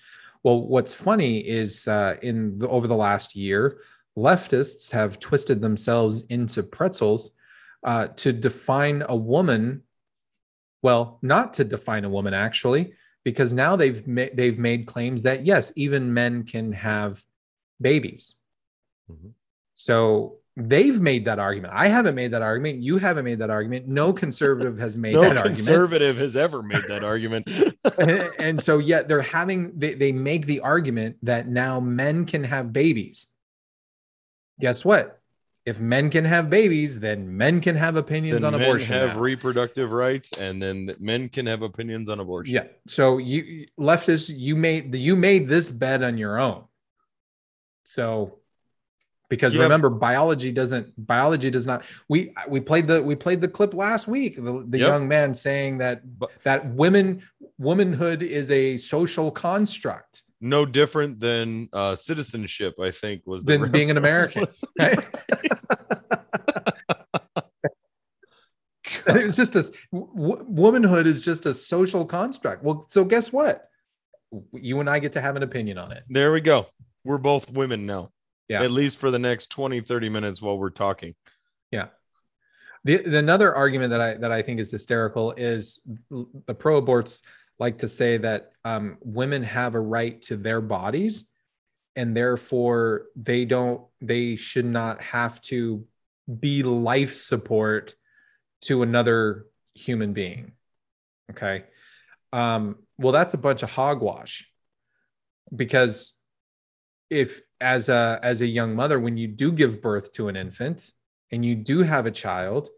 Well, what's funny is uh, in the, over the last year, leftists have twisted themselves into pretzels uh, to define a woman. Well, not to define a woman actually, because now they've ma- they've made claims that yes, even men can have babies. Mhm. So they've made that argument. I haven't made that argument. You haven't made that argument. No conservative has made <laughs> no that argument. No conservative has ever made that argument <laughs> and, and so yet they're having they, they make the argument that now men can have babies. Guess what? If men can have babies, then men can have opinions then on men abortion. have now. reproductive rights and then men can have opinions on abortion Yeah. So you leftists, you made you made this bet on your own. So because Yeah. remember, biology doesn't biology does not. We we played the we played the clip last week. The, the Yep. young man saying that that women womanhood is a social construct no different than uh citizenship i think was the than being an American. <laughs> Right? it was just a w- womanhood is just a social construct. Well, so guess what? You and I get to have an opinion on it. There we go. We're both women now. Yeah. At least for the next 20, 30 minutes while we're talking. Yeah. The, the another argument that I that I think is hysterical is the pro aborts like to say that um, women have a right to their bodies, and therefore they don't they should not have to be life support to another human being. Okay, um, well that's a bunch of hogwash because if as a as a young mother when you do give birth to an infant and you do have a child,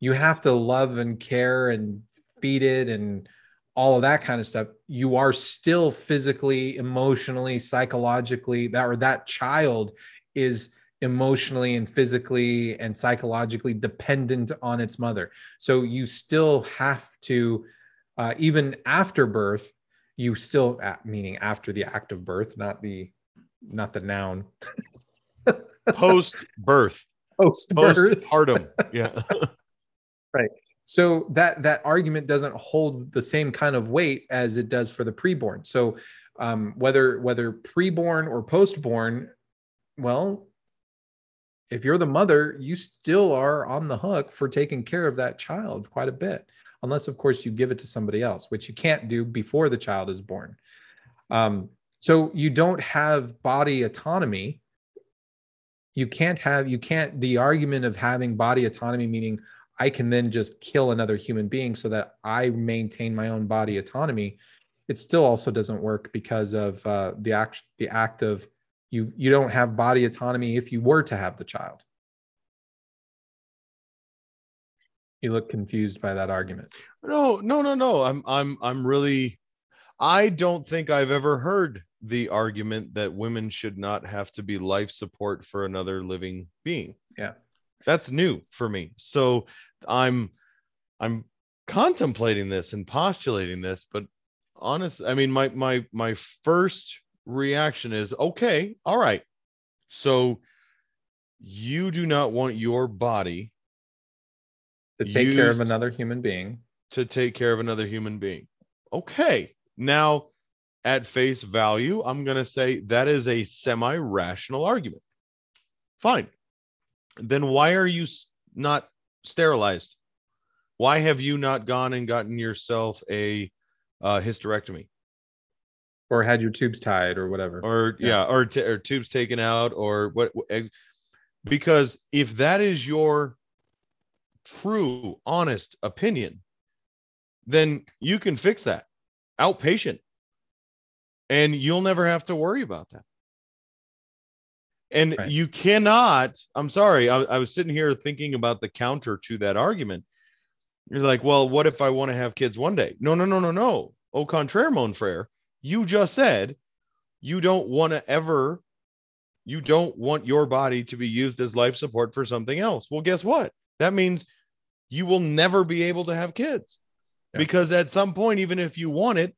you have to love and care and feed it and all of that kind of stuff. You are still physically, emotionally, psychologically that or that child is emotionally and physically and psychologically dependent on its mother. So you still have to, uh, even after birth, you still, uh, meaning after the act of birth, not the, not the noun, <laughs> Post birth, post post birth. partum. <laughs> Yeah. <laughs> Right. So that that argument doesn't hold the same kind of weight as it does for the preborn. So um, whether whether preborn or postborn, well, if you're the mother, you still are on the hook for taking care of that child quite a bit, unless of course you give it to somebody else, which you can't do before the child is born. Um, so you don't have body autonomy. You can't have you can't the argument of having body autonomy meaning I can then just kill another human being so that I maintain my own body autonomy. It still also doesn't work because of uh, the act the act of you you don't have body autonomy if you were to have the child. You look confused by that argument. No, no, no, no. I'm I'm I'm really I don't think I've ever heard the argument that women should not have to be life support for another living being. Yeah. That's new for me. So I'm I'm contemplating this and postulating this, but honest, I mean my my my first reaction is okay, all right. So you do not want your body To take care of another human being. to take care of another human being. Okay. Now, at face value, I'm going to say that is a semi rational argument. Fine. Then why are you not sterilized? Why have you not gone and gotten yourself a uh, hysterectomy Or had your tubes tied or whatever. or Yeah. yeah, or, t- or tubes taken out or what? Because if that is your true, honest opinion, then you can fix that outpatient and you'll never have to worry about that. And Right. you cannot, I'm sorry, I, I was sitting here thinking about the counter to that argument. You're like, well, what if I want to have kids one day? No, no, no, no, no. Au contraire, mon frere. You just said you don't want to ever, you don't want your body to be used as life support for something else. Well, guess what? That means you will never be able to have kids Yeah. because at some point, even if you want it,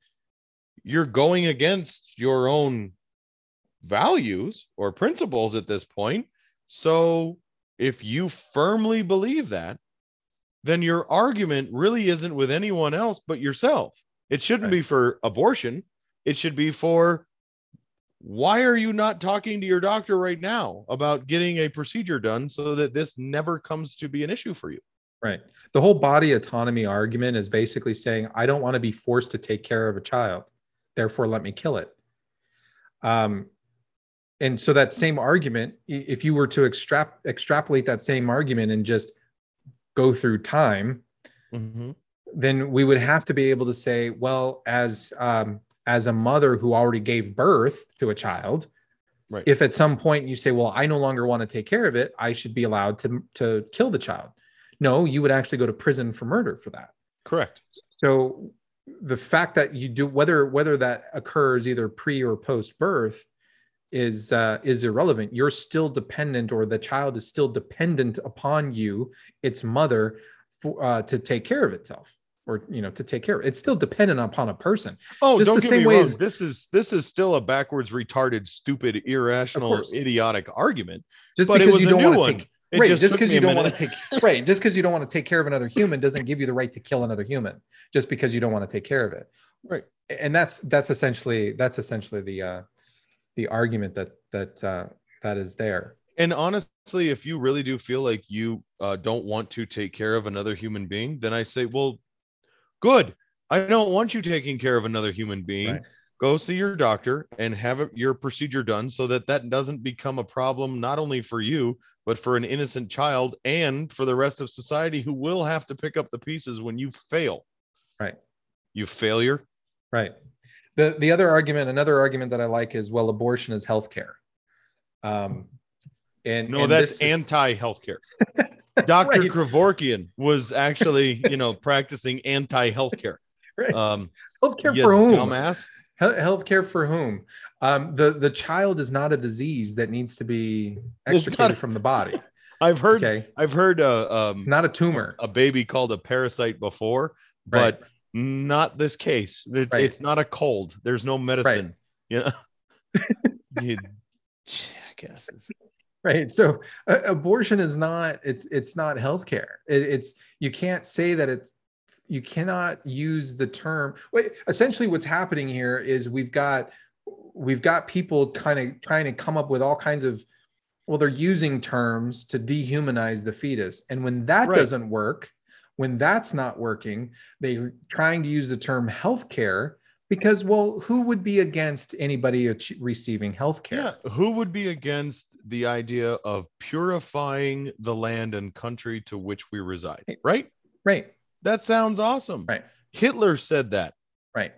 you're going against your own values or principles at this point. So if you firmly believe that, then your argument really isn't with anyone else but yourself. It shouldn't Right. be for abortion. It should be for why are you not talking to your doctor right now about getting a procedure done so that this never comes to be an issue for you? Right. The whole body autonomy argument is basically saying, I don't want to be forced to take care of a child. Therefore, let me kill it. Um, and so that same argument, if you were to extrap- extrapolate that same argument and just go through time, then we would have to be able to say, well, as um, as a mother who already gave birth to a child, Right. if at some point you say, well, I no longer want to take care of it, I should be allowed to to kill the child. No, you would actually go to prison for murder for that. Correct. So the fact that you do whether whether that occurs either pre or post birth is uh, is irrelevant. You're still dependent, or the child is still dependent upon you, its mother, for, uh, to take care of itself, or you know, to take care. of It's still dependent upon a person. Oh, Just don't the get same me way wrong. as- this is this is still a backwards, retarded, stupid, irrational, idiotic argument. Just But it because was you a don't new want one. to take It right, just because <laughs> you don't want to take right, just because you don't want to take care of another human doesn't give you the right to kill another human. Just because you don't want to take care of it. Right. and that's that's essentially that's essentially the uh the argument that that uh that is there And honestly, if you really do feel like you uh, don't want to take care of another human being, then I say, well, good. I don't want you taking care of another human being. Right. Go see your doctor and have your procedure done so that that doesn't become a problem not only for you but for an innocent child and for the rest of society who will have to pick up the pieces when you fail. Right. You failure. right the the other argument another argument that i like is well abortion is healthcare um and No, and that's is- anti-healthcare. <laughs> Dr. Right. Kevorkian was actually, you know, <laughs> practicing anti-healthcare. Right. Um, healthcare for whom dumbass. Healthcare for whom um the the child is not a disease that needs to be extricated not- from the body <laughs> I've heard, okay I've heard, uh, um, it's not a tumor a baby called a parasite before, but not this case. It's, Right. it's not a cold. There's no medicine. You know, <laughs> jackasses. right so uh, abortion is not it's it's not healthcare it, it's you can't say that it's you cannot use the term wait essentially what's happening here is we've got we've got people kind of trying to come up with all kinds of well they're using terms to dehumanize the fetus and when that Right. doesn't work when that's not working they're trying to use the term healthcare because well who would be against anybody receiving health care Yeah. Who would be against the idea of purifying the land and country to which we reside? Right? right That sounds awesome. Right. Hitler said that. right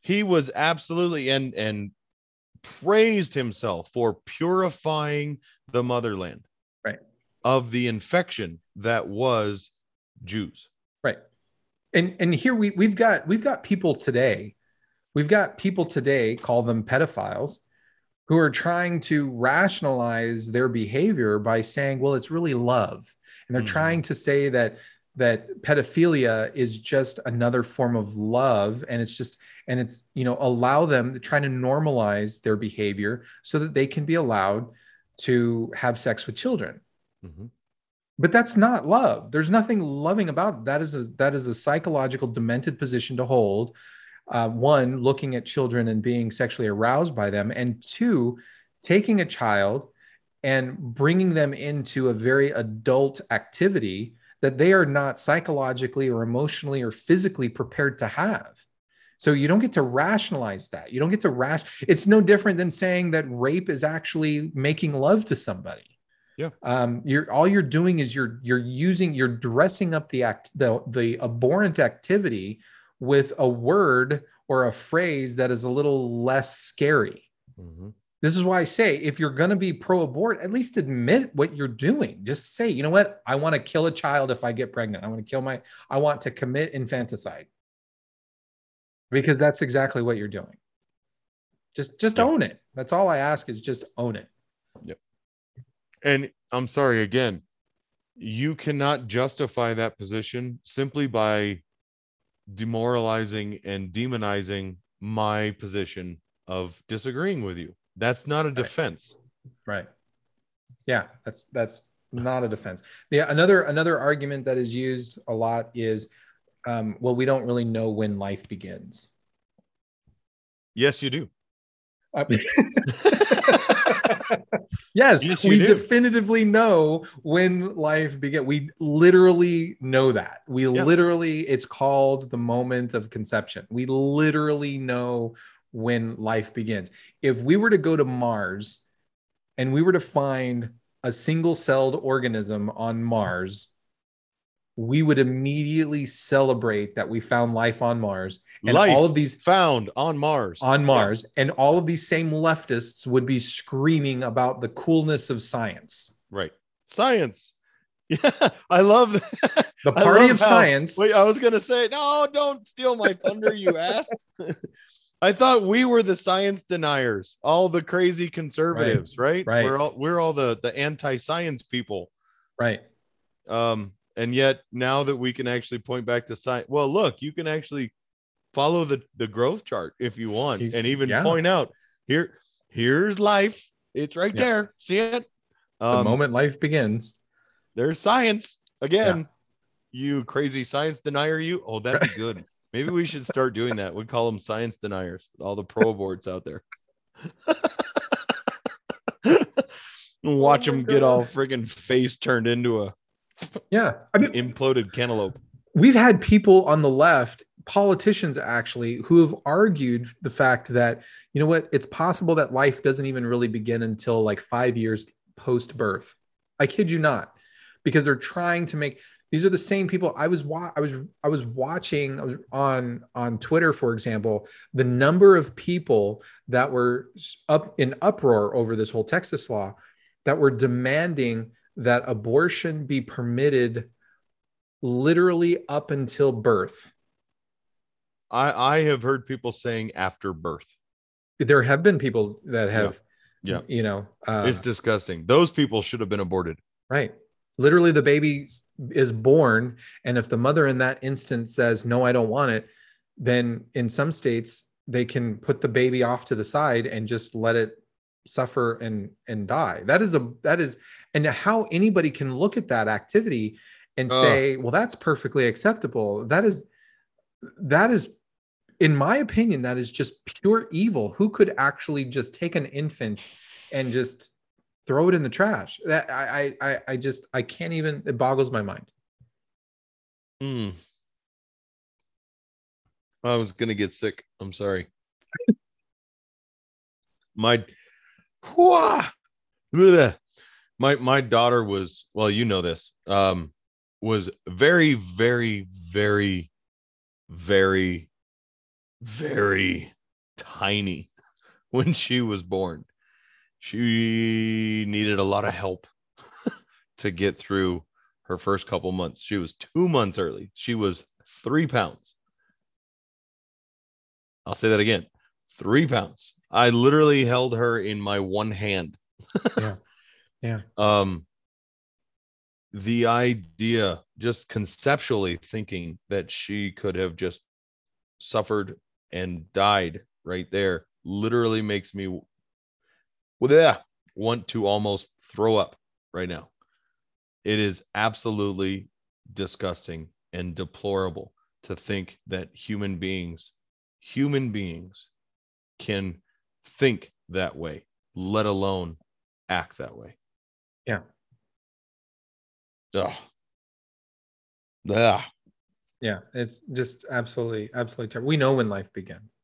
He was absolutely and and praised himself for purifying the motherland. Right. Of the infection that was Jews. right and and here we we've got we've got people today we've got people today call them pedophiles who are trying to rationalize their behavior by saying well it's really love and they're Mhm. trying to say that that pedophilia is just another form of love and it's just and it's you know allow them to try to normalize their behavior so that they can be allowed to have sex with children. But that's not love. There's nothing loving about it. that is a that is a psychological demented position to hold. Uh, one looking at children and being sexually aroused by them and two taking a child and bringing them into a very adult activity that they are not psychologically or emotionally or physically prepared to have. So you don't get to rationalize that. You don't get to rash it's no different than saying that rape is actually making love to somebody. Yeah. um you're all you're doing is you're you're using you're dressing up the act the the abhorrent activity with a word or a phrase that is a little less scary this is why I say if you're going to be pro abort, at least admit what you're doing. Just say, you know what? I want to kill a child if I get pregnant. I want to kill my, I want to commit infanticide. Because that's exactly what you're doing. Just just own it. That's all I ask is just own it. Yep. And I'm sorry again, you cannot justify that position simply by demoralizing and demonizing my position of disagreeing with you. That's not a defense. Right. Yeah, that's that's not a defense. Yeah, another another argument that is used a lot is um, well, we don't really know when life begins. Yes, you do. Uh, <laughs> <laughs> yes, Yes, we do. definitively know when life began. We literally know that. We Yeah. literally, it's called the moment of conception. We literally know when life begins. If we were to go to Mars and we were to find a single celled organism on Mars, we would immediately celebrate that we found life on Mars. And Life all of these found on Mars. on Mars, and all of these same leftists would be screaming about the coolness of science. Right. Science. <laughs> Yeah, I love that. The party love of how- science. Wait, I was gonna say, no, don't steal my thunder, you ass. <laughs> I thought we were the science deniers, all the crazy conservatives, right? right. We're all we're all the the anti-science people. right. Um, and yet now that we can actually point back to science, well, look, you can actually follow the the growth chart if you want, and even yeah. point out here, here's life. It's right Yeah. there. See it? The Um, moment life begins. there's science again. You crazy science denier, you. Oh, that'd be good. <laughs> Maybe we should start doing that. We call them science deniers. All the pro aborts out there. <laughs> Watch Oh them get all God. friggin' face turned into a Yeah. I mean, imploded cantaloupe. we've had people on the left, politicians actually, who have argued the fact that, you know what, it's possible that life doesn't even really begin until like five years post birth. I kid you not, because they're trying to make these are the same people i was wa- i was i was watching I was on on twitter for example the number of people that were up in uproar over this whole texas law that were demanding that abortion be permitted literally up until birth I I have heard people saying after birth. there have been people that have Yeah. you know uh, it's disgusting. Those people should have been aborted. Right. Literally, the baby is born. And if the mother in that instance says, no, I don't want it, then in some states, they can put the baby off to the side and just let it suffer and and die. That is a that is and how anybody can look at that activity and say well that's perfectly acceptable. That is that is in my opinion that is just pure evil. Who could actually just take an infant and just throw it in the trash that i i I- just i can't even it boggles my mind Mm. I was gonna get sick. I'm sorry. <laughs> my my my daughter was well you know this um was very very very very very tiny <laughs> when she was born she needed a lot of help <laughs> to get through her first couple months. She was two months early. She was three pounds. I'll say that again. Three pounds. I literally held her in my one hand. <laughs> Yeah. Yeah. um the idea just conceptually thinking that she could have just suffered and died right there literally makes me well yeah want to almost throw up right now it is absolutely disgusting and deplorable to think that human beings human beings can think that way let alone act that way Yeah. Ugh. Ugh. Yeah, it's just absolutely, absolutely terrible. We know when life begins.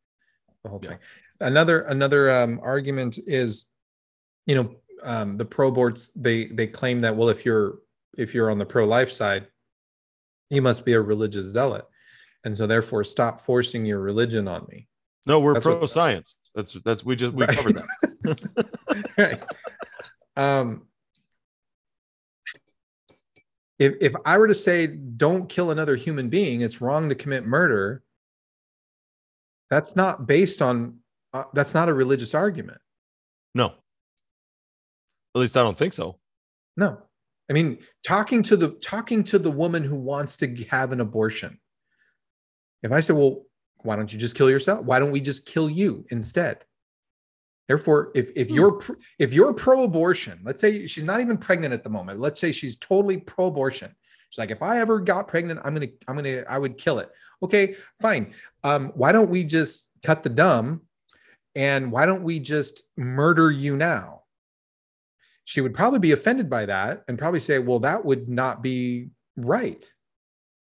The whole Yeah. thing. Another another um, argument is, you know, um, the pro aborts they they claim that well, if you're if you're on the pro life side, you must be a religious zealot, and so therefore stop forcing your religion on me. No, we're That's what- pro science. That's that's we just we Right. covered that. <laughs> <laughs> right. Um, if if I were to say don't kill another human being, it's wrong to commit murder. That's not based on. Uh, that's not a religious argument. No. At least I don't think so. No, I mean talking to the talking to the woman who wants to have an abortion. If I say, well, why don't you just kill yourself? Why don't we just kill you instead? Therefore, if if you're if you're pro-abortion, let's say she's not even pregnant at the moment. Let's say she's totally pro-abortion. She's like, if I ever got pregnant, I'm gonna I'm gonna I would kill it. Okay, fine. Um, why don't we just cut the dumb, and why don't we just murder you now? She would probably be offended by that and probably say, well, that would not be right.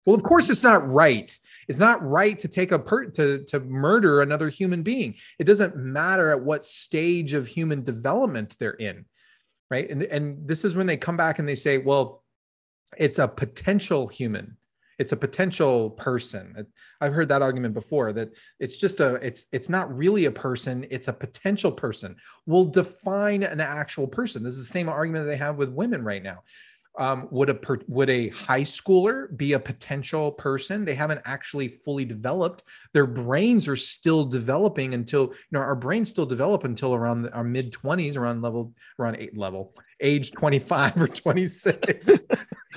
Well, of course, it's not right. It's not right to take a per to, to murder another human being. It doesn't matter at what stage of human development they're in, right? And, and this is when they come back and they say, well, it's a potential human. It's a potential person. I've heard that argument before that it's just a it's it's not really a person, it's a potential person. We'll define an actual person. This is the same argument they have with women right now um, would a per, would a high schooler be a potential person? They haven't actually fully developed. Their brains are still developing until you know our brains still develop until around the, our mid 20s around level around eight level age 25 or 26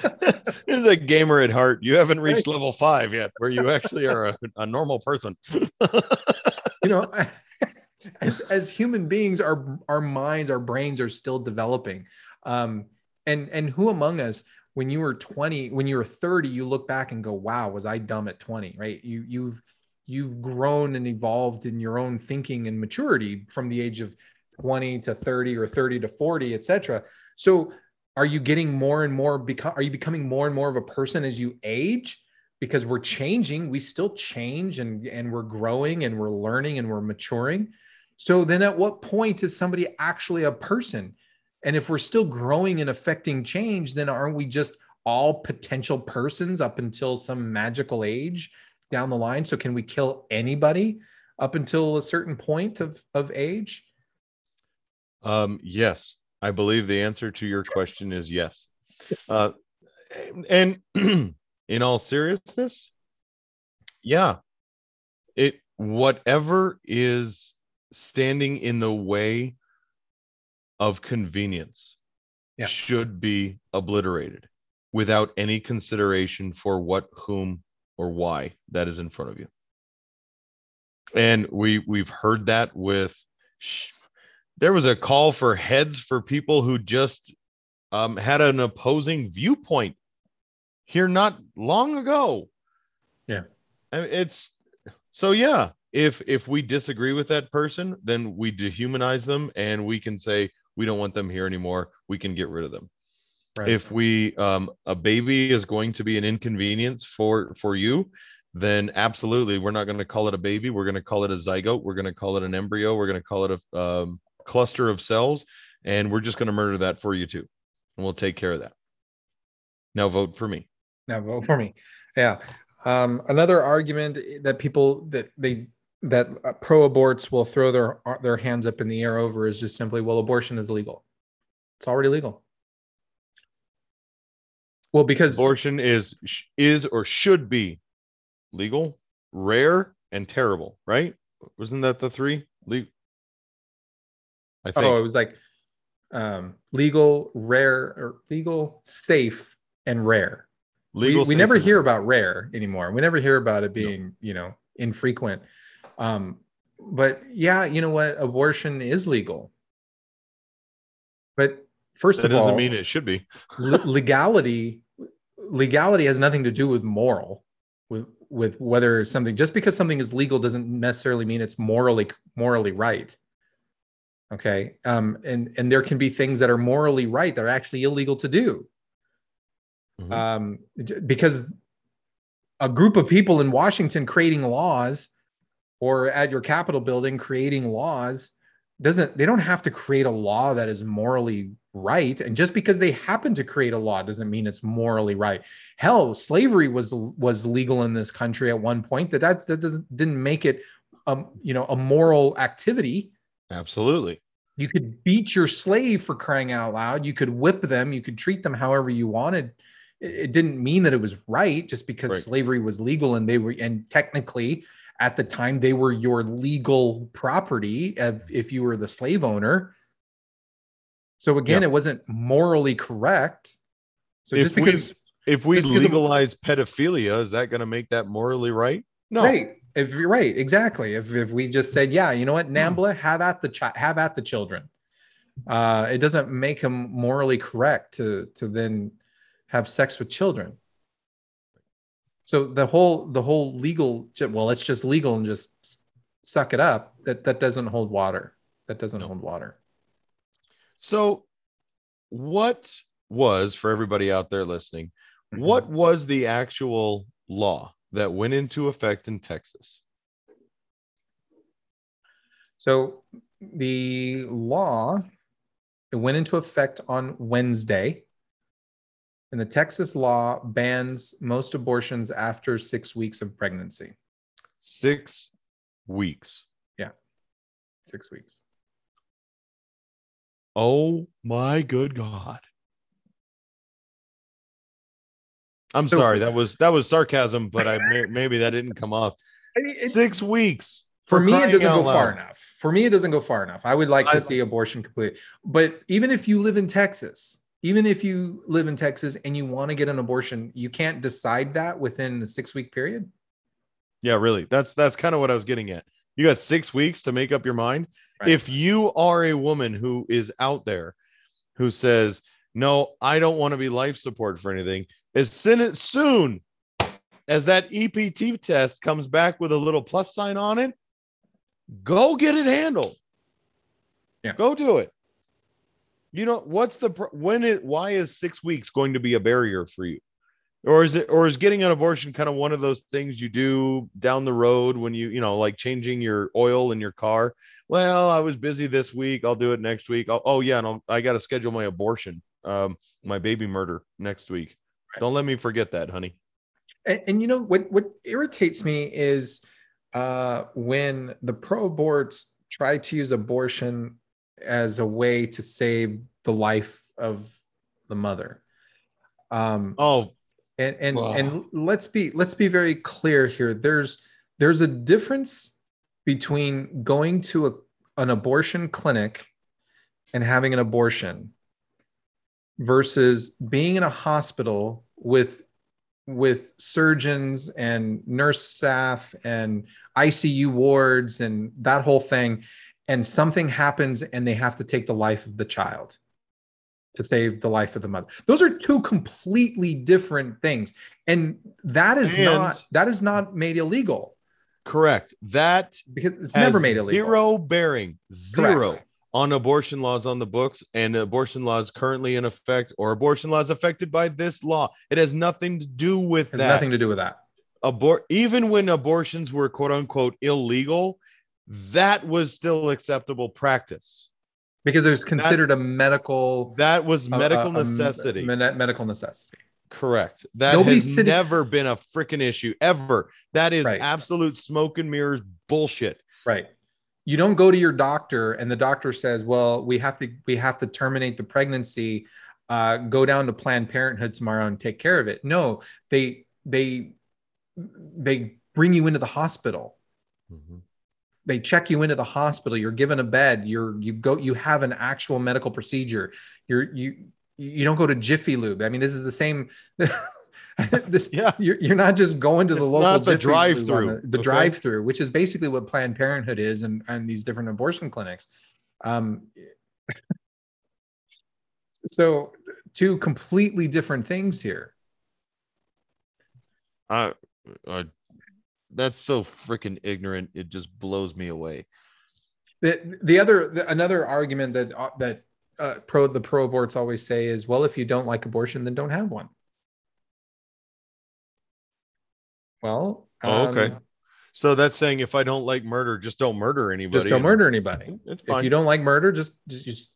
<laughs> You're a gamer at heart. You haven't reached level five yet, where you actually are a, a normal person. you know <laughs> as, as human beings our our minds our brains are still developing. Um and and who among us when you were 20 when you were 30 you look back and go wow was i dumb at 20 right? You you've you've grown and evolved in your own thinking and maturity from the age of 20 to 30 or 30 to 40 etc so are you getting more and more become are you becoming more and more of a person as you age? Because we're changing we still change and and we're growing and we're learning and we're maturing. So then at what point is somebody actually a person and if we're still growing and affecting change then aren't we just all potential persons up until some magical age down the line? So can we kill anybody up until a certain point of of age? Um, yes, I believe the answer to your question is yes. Uh, and <clears throat> in all seriousness, yeah, it whatever is standing in the way of convenience Yeah. should be obliterated without any consideration for what, whom, or why that is in front of you. And we we've heard that with sh- there was a call for heads for people who just um, had an opposing viewpoint here not long ago. Yeah. I mean, it's so yeah. If if we disagree with that person, then we dehumanize them and we can say we don't want them here anymore. We can get rid of them. right If we um, a baby is going to be an inconvenience for for you, then absolutely we're not going to call it a baby. We're going to call it a zygote. We're going to call it an embryo. We're going to call it a um, cluster of cells, and we're just going to murder that for you too, and we'll take care of that. Now vote for me. Now vote for me. Yeah. Um, another argument that people that they that uh, pro aborts will throw their their hands up in the air over is just simply, well, abortion is legal. It's already legal. Well, because abortion is is or should be legal, rare, and terrible, right? Wasn't that the three? Le- I think. Oh, it was like um, legal, rare, or legal, safe, and rare. Legal. We, we never hear rare. about rare anymore. We never hear about it being, no. you know, infrequent. Um, but yeah, you know what? Abortion is legal. But first that of all, it doesn't mean it should be. legality, legality has nothing to do with moral. With with whether something just because something is legal doesn't necessarily mean it's morally morally right okay um and and there can be things that are morally right that are actually illegal to do mm-hmm. um because a group of people in washington creating laws or at your capitol building creating laws doesn't they don't have to create a law that is morally right. And just because they happen to create a law doesn't mean it's morally right. Hell slavery was was legal in this country at one point. That that, that doesn't didn't make it um you know a moral activity. Absolutely. You could beat your slave for crying out loud. You could whip them. You could treat them however you wanted. It, it didn't mean that it was right just because right. slavery was legal and they were and technically at the time they were your legal property if, if you were the slave owner so again, it wasn't morally correct. So if just because we, if we legalize of, pedophilia, is that going to make that morally right? No. Right. If you're right, exactly. If, if we just said, yeah, you know what, NAMBLA, have at the chi- have at the children. Uh, it doesn't make them morally correct to to then have sex with children. So the whole the whole legal well, it's just legal and just suck it up. That that doesn't hold water. That doesn't no. hold water. So, what was for everybody out there listening? Mm-hmm. What was the actual law that went into effect in Texas? So, the law it went into effect on Wednesday. And the Texas law bans most abortions after six weeks of pregnancy. Six weeks. Yeah. Six weeks. Oh my good God. I'm sorry. That was that was sarcasm, but I maybe that didn't come off. <laughs> I mean, it, Six weeks. For, for me, it doesn't go loud. far enough. For me, it doesn't go far enough. I would like to I, see abortion complete. But even if you live in Texas, even if you live in Texas and you want to get an abortion, you can't decide that within the six week period. Yeah, really. That's that's kind of what I was getting at. You got six weeks to make up your mind. Right. If you are a woman who is out there who says, No, I don't want to be life support for anything, as soon as that EPT test comes back with a little plus sign on it, go get it handled. Yeah. Go do it. You know, what's the when it why is six weeks going to be a barrier for you? or is it or is getting an abortion kind of one of those things you do down the road when you you know like changing your oil in your car? Well i was busy this week. I'll do it next week. I'll, oh yeah and I'll, i got to schedule my abortion um my baby murder next week. Right. don't let me forget that honey. And, and you know what what irritates me is uh when the pro aborts try to use abortion as a way to save the life of the mother. Um oh and and wow. and let's be let's be very clear here. There's there's a difference between going to a, an abortion clinic and having an abortion versus being in a hospital with with surgeons and nurse staff and ICU wards and that whole thing and something happens and they have to take the life of the child to save the life of the mother. Those are two completely different things. And that is and not that is not made illegal. Correct. That because it's never made illegal. Zero bearing. Zero. Correct. On abortion laws on the books and abortion laws currently in effect, or abortion laws affected by this law. It has nothing to do with that. Nothing to do with that. abort even when abortions were quote unquote illegal, that was still acceptable practice. because it was considered a medical That was uh, uh, a- medical a necessity. med- medical necessity. Correct. That has sitting- never been a freaking issue ever. That is Right. absolute smoke and mirrors bullshit. Right. You don't go to your doctor and the doctor says, "Well, we have to we have to terminate the pregnancy. Uh, go down to Planned Parenthood tomorrow and take care of it." No, they they they bring you into the hospital. Mm-hmm. They check you into the hospital. You're given a bed. You're you go. You have an actual medical procedure. You're you you don't go to Jiffy Lube. I mean, this is the same. <laughs> this, Yeah. you're, you're not just going to the It's local not the Jiffy Lube on drive-through, the, the okay? drive-through, which is basically what Planned Parenthood is, and and these different abortion clinics. Um, <laughs> so two completely different things here. I, uh, that's so freaking ignorant. It just blows me away. The the other the, another argument that uh, that uh, pro the pro aborts always say is, well, if you don't like abortion, then don't have one. Well, Oh, okay. um, So that's saying if I don't like murder, just don't murder anybody. just don't murder anybody. It's fine. If you don't like murder, just just, just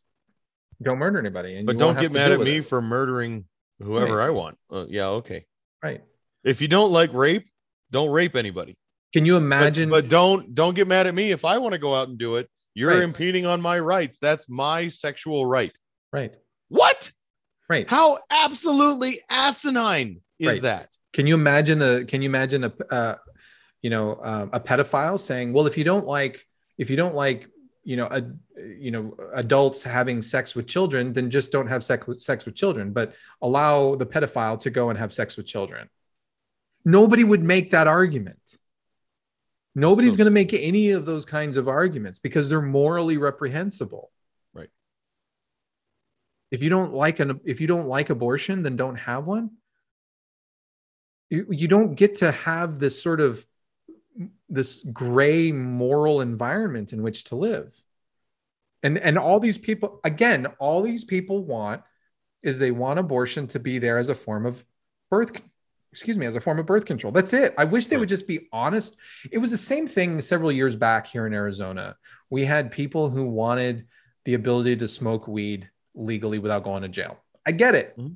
don't murder anybody. And but don't get mad at me it. for murdering whoever Right. I want. Uh, yeah, okay. right. If you don't like rape, don't rape anybody. Can you But- imagine? but, don't don't get mad at me if I want to go out and do it. You're Right. impeding on my rights. That's my sexual right. right, What? right. How absolutely asinine is Right. that? Can you imagine a Can you imagine a uh, you know uh, a pedophile saying, "Well, if you don't like if you don't like you know a, you know adults having sex with children, then just don't have sex with sex with children, but allow the pedophile to go and have sex with children." Nobody would make that argument. Nobody's So- going to make any of those kinds of arguments because they're morally reprehensible. Right. If you don't like an if you don't like abortion, then don't have one you, you don't get to have this sort of this gray moral environment in which to live and and all these people again all these people want is they want abortion to be there as a form of birth excuse me as a form of birth control. That's it. I wish they would just be honest. It was the same thing several years back here in arizona. We had people who wanted the ability to smoke weed legally without going to jail. I get it. Mhm.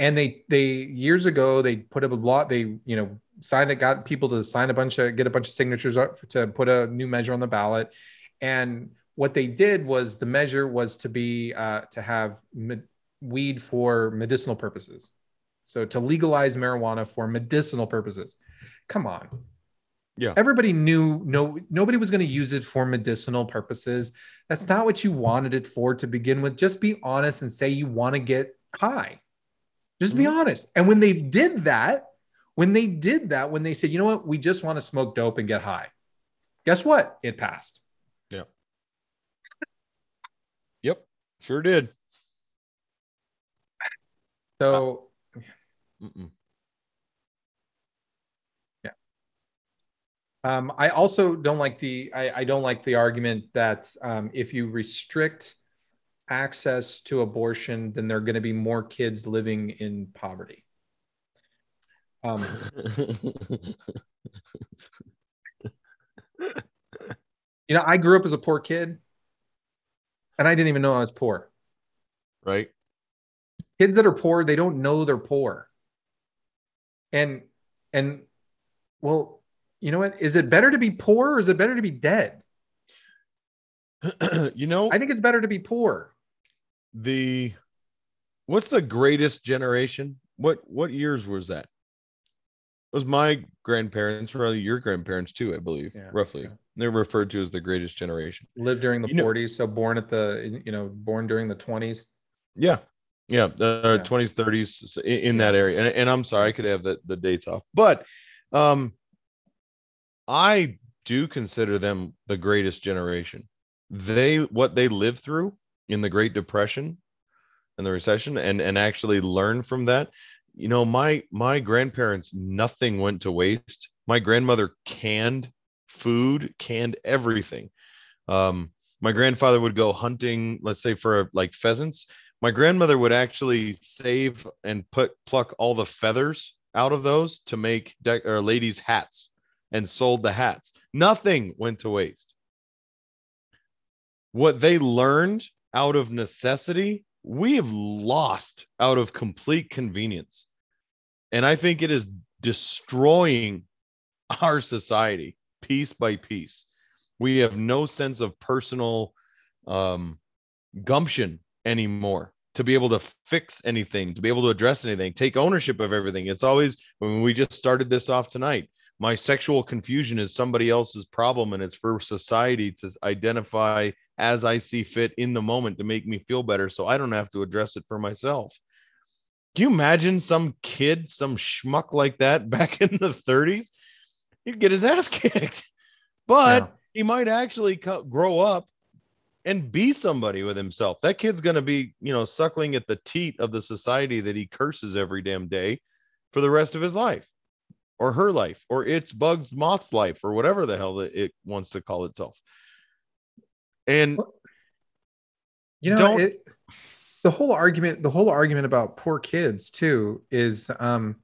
and they they years ago they put up a lot they you know signed it got people to sign a bunch of get a bunch of signatures up to put a new measure on the ballot. And what they did was the measure was to be uh, to have weed for medicinal purposes so to legalize marijuana for medicinal purposes. Come on. Yeah. everybody knew no nobody was going to use it for medicinal purposes. That's not what you wanted it for to begin with. Just be honest and say you want to get high. Just be mm-hmm. honest. And when they did that when they did that when they said you know what? We just want to smoke dope and get high. Guess what? It passed. Yeah. Yep, sure did. so Mm-mm. Um, I also don't like the I, I don't like the argument that um, if you restrict access to abortion, then there are going to be more kids living in poverty. Um, <laughs> you know, I grew up as a poor kid, and I didn't even know I was poor. right? Kids that are poor, they don't know they're poor. And and well, you know what? Is it better to be poor or is it better to be dead? <clears throat> you know, I think it's better to be poor. the what's the greatest generation? What what years was that? It was my grandparents, probably your grandparents too, I believe, Yeah, roughly. yeah. They're referred to as the greatest generation. lived during the You know- 40s so born at the you know born during the 20s Yeah. Yeah. The Yeah. 20s, 30s so in, in that area. And, and I'm sorry, I could have the, the dates off. But um I do consider them the greatest generation. They what they lived through in the Great Depression and the recession and, and actually learn from that. You know, my my grandparents, nothing went to waste. My grandmother canned food, canned everything. Um, my grandfather would go hunting, let's say for like pheasants. My grandmother would actually save and put pluck all the feathers out of those to make de- or ladies' hats and sold the hats. Nothing went to waste. What they learned out of necessity, we have lost out of complete convenience. And I think it is destroying our society piece by piece. We have no sense of personal um, gumption anymore to be able to fix anything, to be able to address anything, take ownership of everything. It's always when we just started this off tonight. My sexual confusion is somebody else's problem, and it's for society to identify as I see fit in the moment to make me feel better so I don't have to address it for myself. Can you imagine some kid, some schmuck like that <laughs> back in the 30s? He'd get his ass kicked, <laughs> but Yeah. he might actually co- grow up and be somebody with himself. That kid's going to be, you know, suckling at the teat of the society that he curses every damn day for the rest of his life or her life or its bugs moth's life or whatever the hell that it wants to call itself. And you know it, the whole argument the whole argument about poor kids too is um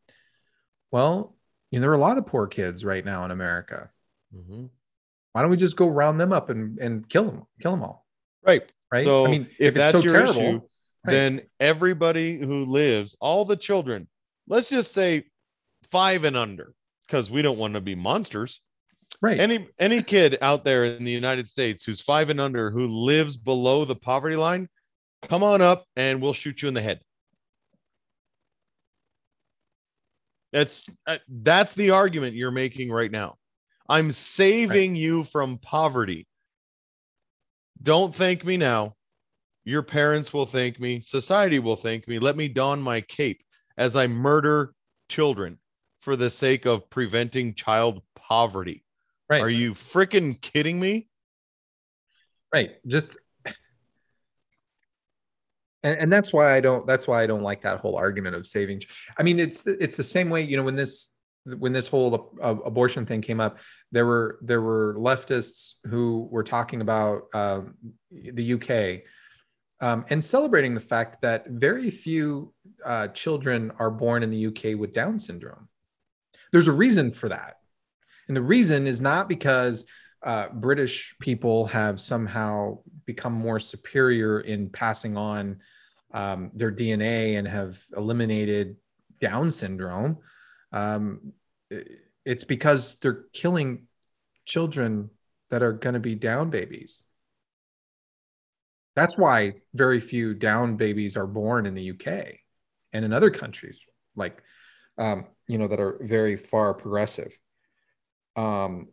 well you know there are a lot of poor kids right now in america Mhm. why don't we just go round them up and and kill them kill them all right. Right? So I mean, if, if that's so your terrible, issue, right. then everybody who lives, all the children, let's just say five and under, because we don't want to be monsters. right Any any kid out there in the United States who's five and under who lives below the poverty line, come on up and we'll shoot you in the head. That's uh, that's the argument you're making right now. I'm saving you from poverty. Don't thank me now. Your parents will thank me. Society will thank me. Let me don my cape as I murder children for the sake of preventing child poverty. right Are you freaking kidding me? right just and, and that's why i don't that's why i don't like that whole argument of saving i mean it's it's the same way you know when this when this whole uh, abortion thing came up there were there were leftists who were talking about um, the uk um, and celebrating the fact that very few uh, children are born in the uk with down syndrome there's a reason for that and the reason is not because uh, British people have somehow become more superior in passing on um, their DNA and have eliminated Down syndrome. Um, it's because they're killing children that are going to be Down babies. That's why very few Down babies are born in the UK and in other countries, like um, you know, that are very far progressive. Um,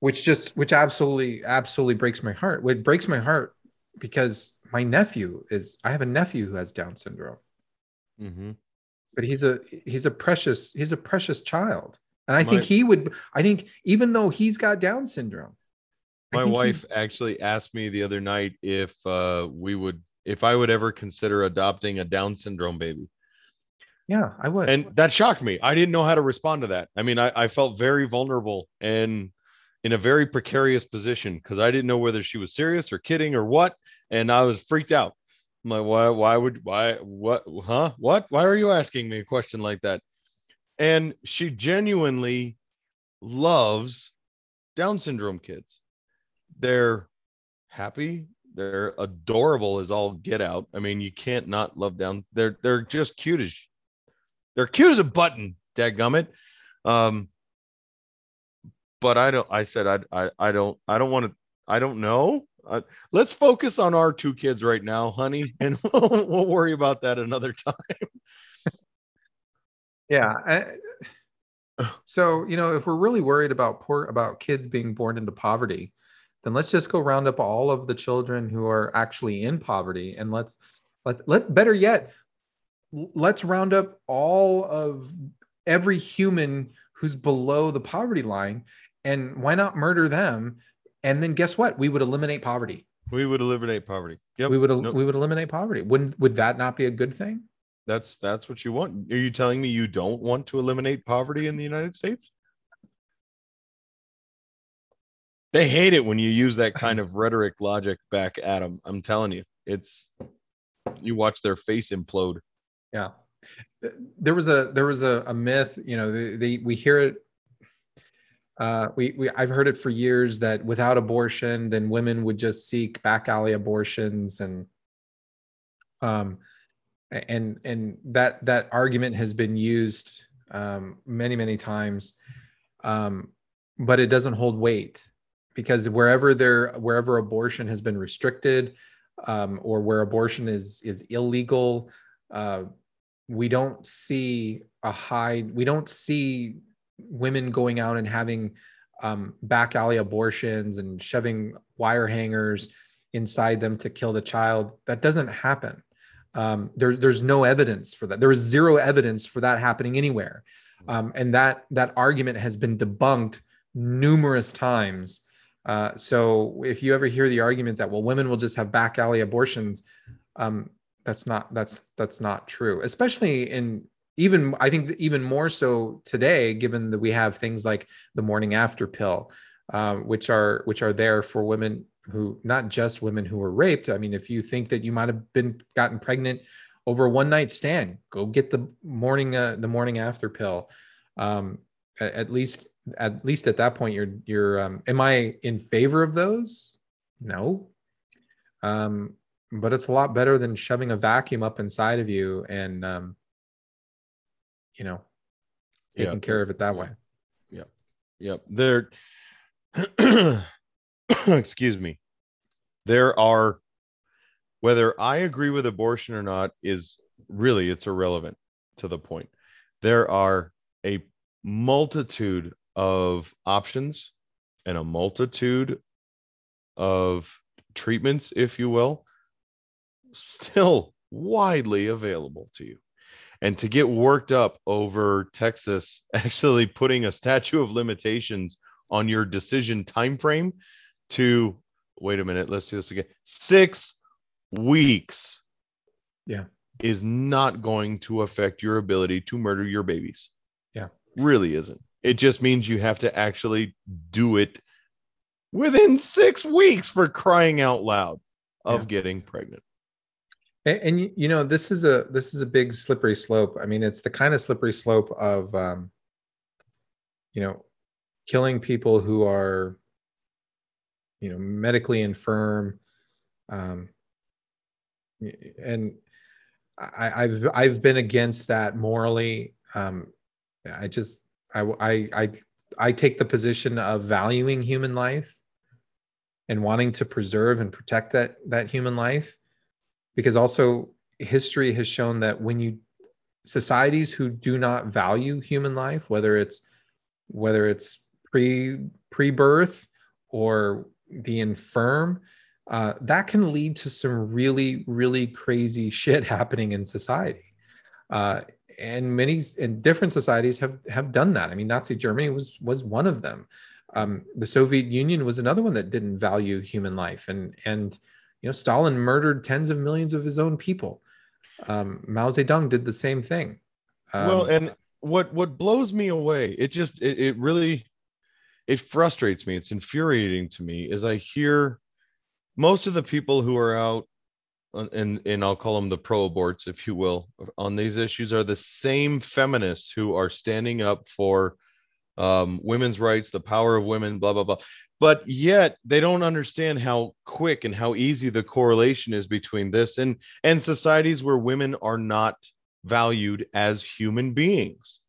which just which absolutely absolutely breaks my heart it breaks my heart because my nephew is i have a nephew who has down syndrome Mm-hmm. But he's a he's a precious he's a precious child and i My- think he would i think even though he's got down syndrome My wife he's- actually asked me the other night if uh, we would, if I would ever consider adopting a Down syndrome baby. yeah i would And that shocked me. I didn't know how to respond to that. I mean, I, I felt very vulnerable and in a very precarious position because I didn't know whether she was serious or kidding or what. And I was freaked out. Like, why, why would, why, what, huh? What? Why are you asking me a question like that? And she genuinely loves Down syndrome kids. They're happy. They're adorable as all get out. I mean, you can't not love Down. They're they're just cute as they're cute as a button, dadgummit. Um, but I don't. I said I I, I don't I don't want to. I don't know. Uh, let's focus on our two kids right now, honey, <laughs> and we'll, we'll worry about that another time. yeah I- <sighs> so you know if we're really worried about poor about kids being born into poverty then let's just go round up all of the children who are actually in poverty and let's let, let better yet let's round up all of every human who's below the poverty line and why not murder them and then guess what we would eliminate poverty We would eliminate poverty. Yep. we would Nope. we would eliminate poverty wouldn't would that not be a good thing That's that's what you want. Are you telling me you don't want to eliminate poverty in the United States? They hate it when you use that kind of rhetoric logic back at them. I'm telling you, it's you watch their face implode. yeah there was a there was a, a myth you know they we hear it uh, we, we I've heard it for years that without abortion, then women would just seek back alley abortions, and um, and and that that argument has been used um, many many times, um, but it doesn't hold weight because wherever there wherever abortion has been restricted, um, or where abortion is is illegal, uh, we don't see a high we don't see women going out and having um, back alley abortions and shoving wire hangers inside them to kill the child. That doesn't happen. Um, there, there's no evidence for that. There is zero evidence for that happening anywhere, um, and that that argument has been debunked numerous times. Uh, so if you ever hear the argument that well, women will just have back alley abortions, um, that's not that's that's not true. Especially in even I think even more so today, given that we have things like the morning after pill, um, which are which are there for women who not just women who were raped. I mean, if you think that you might have been gotten pregnant over a one night stand, go get the morning uh, the morning after pill. Um, at least at least at that point, you're you're. Um, am I in favor of those? No. Um, but it's a lot better than shoving a vacuum up inside of you and um, you know, taking care of it that way. Yep. Yep. There, <clears throat> excuse me. There are, whether I agree with abortion or not, is really it's irrelevant to the point. There are a multitude of options and a multitude of treatments, if you will, still widely available to you and to get worked up over Texas <laughs> actually putting a statute of limitations on your decision time frame to wait a minute, let's see this again. 6 weeks. Yeah. Is not going to affect your ability to murder your babies. Yeah. Really isn't. It just means you have to actually do it within 6 weeks for crying out loud of Yeah. getting pregnant. And, and you- know, this is a this is a big slippery slope. I mean, it's the kind of slippery slope of um, you know, killing people who are you know medically infirm. Um, and I, I've I've been against that morally. Um, I just I I I I take the position of valuing human life and wanting to preserve and protect that that human life because also history has shown that when you societies who do not value human life whether it's whether it's pre pre-birth or the infirm uh, that can lead to some really really crazy <laughs> shit happening in society. Uh, and many and different societies have have done that. I mean nazi germany was was one of them. Um, the soviet union was another one that didn't value human life. And and you know stalin murdered tens of millions of his own people. Um, mao zedong did the same thing. Um, well and what what blows me away it just it, it really it frustrates me. It's infuriating to me is i hear most of the people who are out and and i'll call them the pro aborts if you will on these issues are the same feminists who are standing up for um, women's rights the power of women blah blah blah but yet they don't understand how quick and how easy the correlation is between this and and societies where women are not valued as human beings.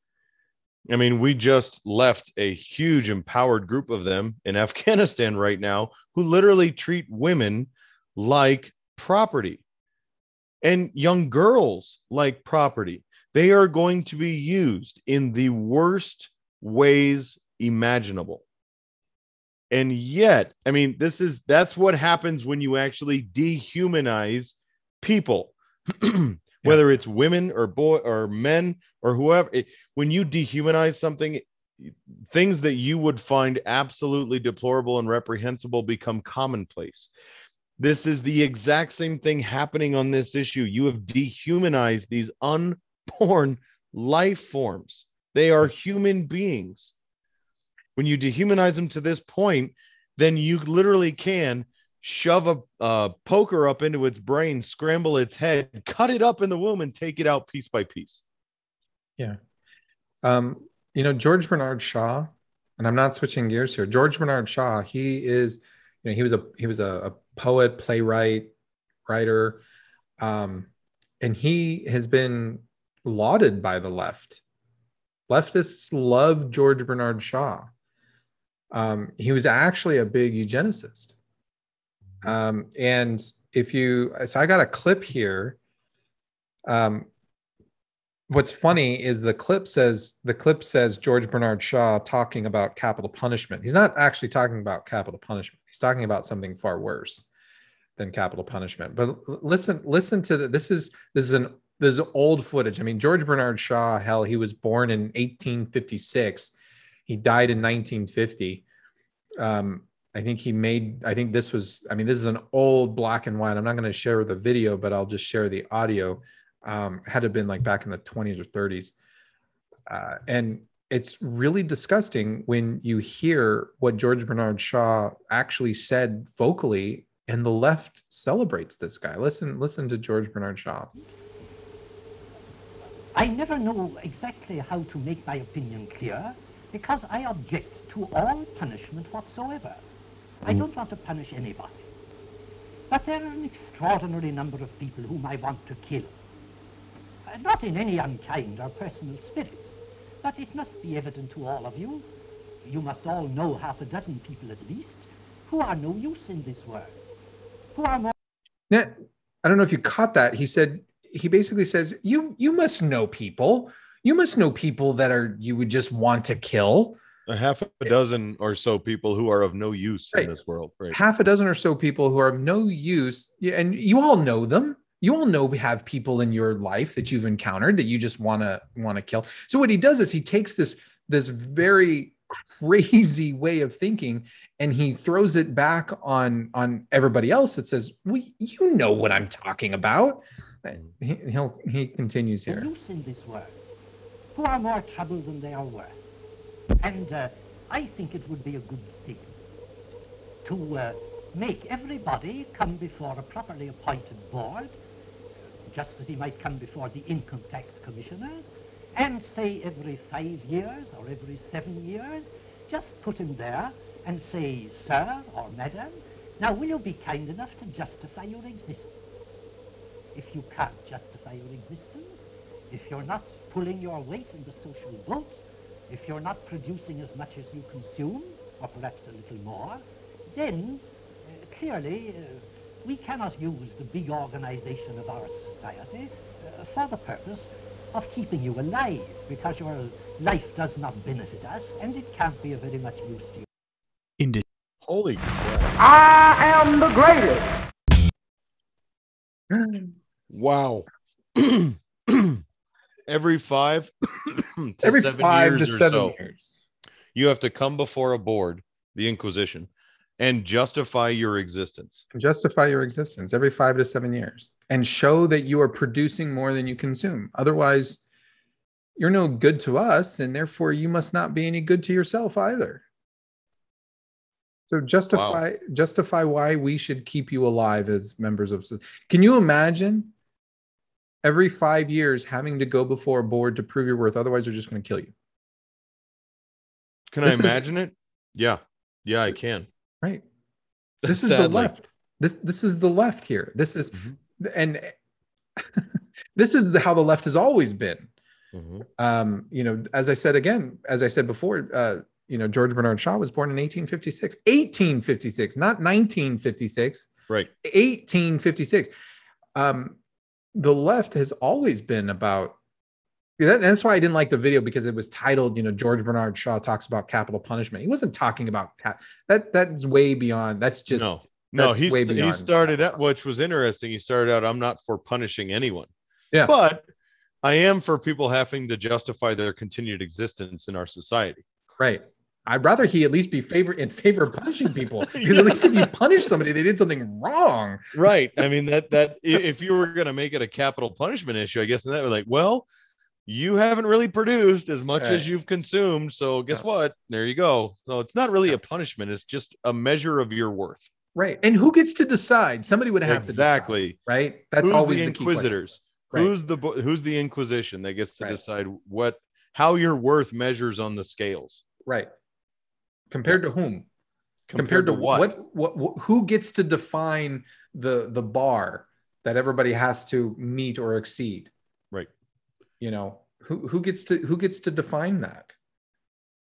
I mean, we just left a huge empowered group of them in <laughs> Afghanistan right now who literally treat women like property and young girls like property. They are going to be used in the worst ways imaginable. And yet, I mean, this is that's what happens when you actually dehumanize people. <clears throat> whether it's women or boy or men or whoever it, when you dehumanize something things that you would find absolutely deplorable and reprehensible become commonplace. This is the exact same thing happening on this issue. You have dehumanized these unborn life forms. They are human beings when you dehumanize them to this point then you literally can shove a uh, poker up into its brain, scramble its head, cut it up in the womb, and take it out piece by piece. Yeah. Um, you know, George Bernard Shaw, and I'm not switching gears here. George Bernard Shaw, he is, you know, he was a he was a, a poet, playwright, writer, um, and he has been lauded by the left. Leftists love George Bernard Shaw. Um, he was actually a big eugenicist. Um, and if you, so I got a clip here. Um, what's funny is the clip says the clip says George Bernard Shaw talking about capital punishment. He's not actually talking about capital punishment. He's talking about something far worse than capital punishment. But listen, listen to the, this is this is an this is old footage. I mean, George Bernard Shaw, hell, he was born in 1856. He died in 1950. Um, I think he made, I think this was, I mean, this is an old black and white. I'm not going to share the video, but I'll just share the audio. Um, had to been like back in the 20s or 30s. Uh, and it's really disgusting when you hear what George Bernard Shaw actually said vocally, and the left celebrates this guy. Listen, listen to George Bernard Shaw. I never know exactly how to make my opinion clear because I object to all punishment whatsoever. I don't want to punish anybody. But there are an extraordinary number of people whom I want to kill. Uh, not in any unkind or personal spirit, but it must be evident to all of you, you must all know half a dozen people at least, who are no use in this world, who are more Yeah, I don't know if you caught that. He said he basically says you you must know people. You must know people that are you would just want to kill. A half a dozen or so people who are of no use Right. in this world. Right. Half a dozen or so people who are of no use, and you all know them. You all know we have people in your life that you've encountered that you just want to want to kill. So what he does is he takes this this very crazy way of thinking and he throws it back on on everybody else that says, "We, you know what I'm talking about." Mm. He, he'll he continues no here. use in this world, who are more trouble than they are worth. And uh, I think it would be a good thing to uh, make everybody come before a properly appointed board, just as he might come before the income tax commissioners, and say every five years or every seven years, just put him there and say, sir or madam, now will you be kind enough to justify your existence? If you can't justify your existence, if you're not pulling your weight in the social boat, if you're not producing as much as you consume, or perhaps a little more, then uh, clearly uh, we cannot use the big organization of our society uh, for the purpose of keeping you alive, because your life does not benefit us, and it can't be of very much use to you. In de- Holy crap. I am the greatest. Wow. <clears throat> Every five <coughs> to Every seven five to seven so, years. you have to come before a board, the Inquisition, and justify your existence. Justify your existence every five to seven years and show that you are producing more than you consume. Otherwise, you're no good to us, and therefore you must not be any good to yourself either. So justify justify why we should keep you alive as members of. Can you imagine every five years having to go before a board to prove your worth? Otherwise, they're just going to kill you. Can This I is- imagine it? Yeah. Yeah, I can. Right. <laughs> This is the left. This this is the left here. This is Mhm. and <laughs> this is the, how the left has always been. Mhm. Um, you know, as I said again, as I said before, uh, you know, George Bernard Shaw was born in 1856, 1856, not 1956, Right. 1856. Um, the left has always been about. That, that's why I didn't like the video because it was titled, you know, George Bernard Shaw talks about capital punishment. He wasn't talking about cap- that. That's way beyond. That's just no. No, that's he, way he beyond started out, which was interesting. He started out, I'm not for punishing anyone. Yeah. But I am for people having to justify their continued existence in our society. Right. I'd rather he at least be favor in favor of punishing people <laughs> because at least if you punish somebody, they did something wrong. Right. I mean that that if you were going to make it a capital punishment issue, I guess that would be like, well, you haven't really produced as much Right. as you've consumed, so guess Yeah. what? There you go. So it's not really a punishment; it's just a measure of your worth. right. And who gets to decide? Somebody would have to exactly. right? That's who's always the the, key inquisitors? Right. Who's the who's the Inquisition that gets to Right. decide what how your worth measures on the scales Right. Compared to whom? Compared, to, what? what? What? wh- Who gets to define the the bar that everybody has to meet or exceed? Right. You know, who who gets to who gets to define that?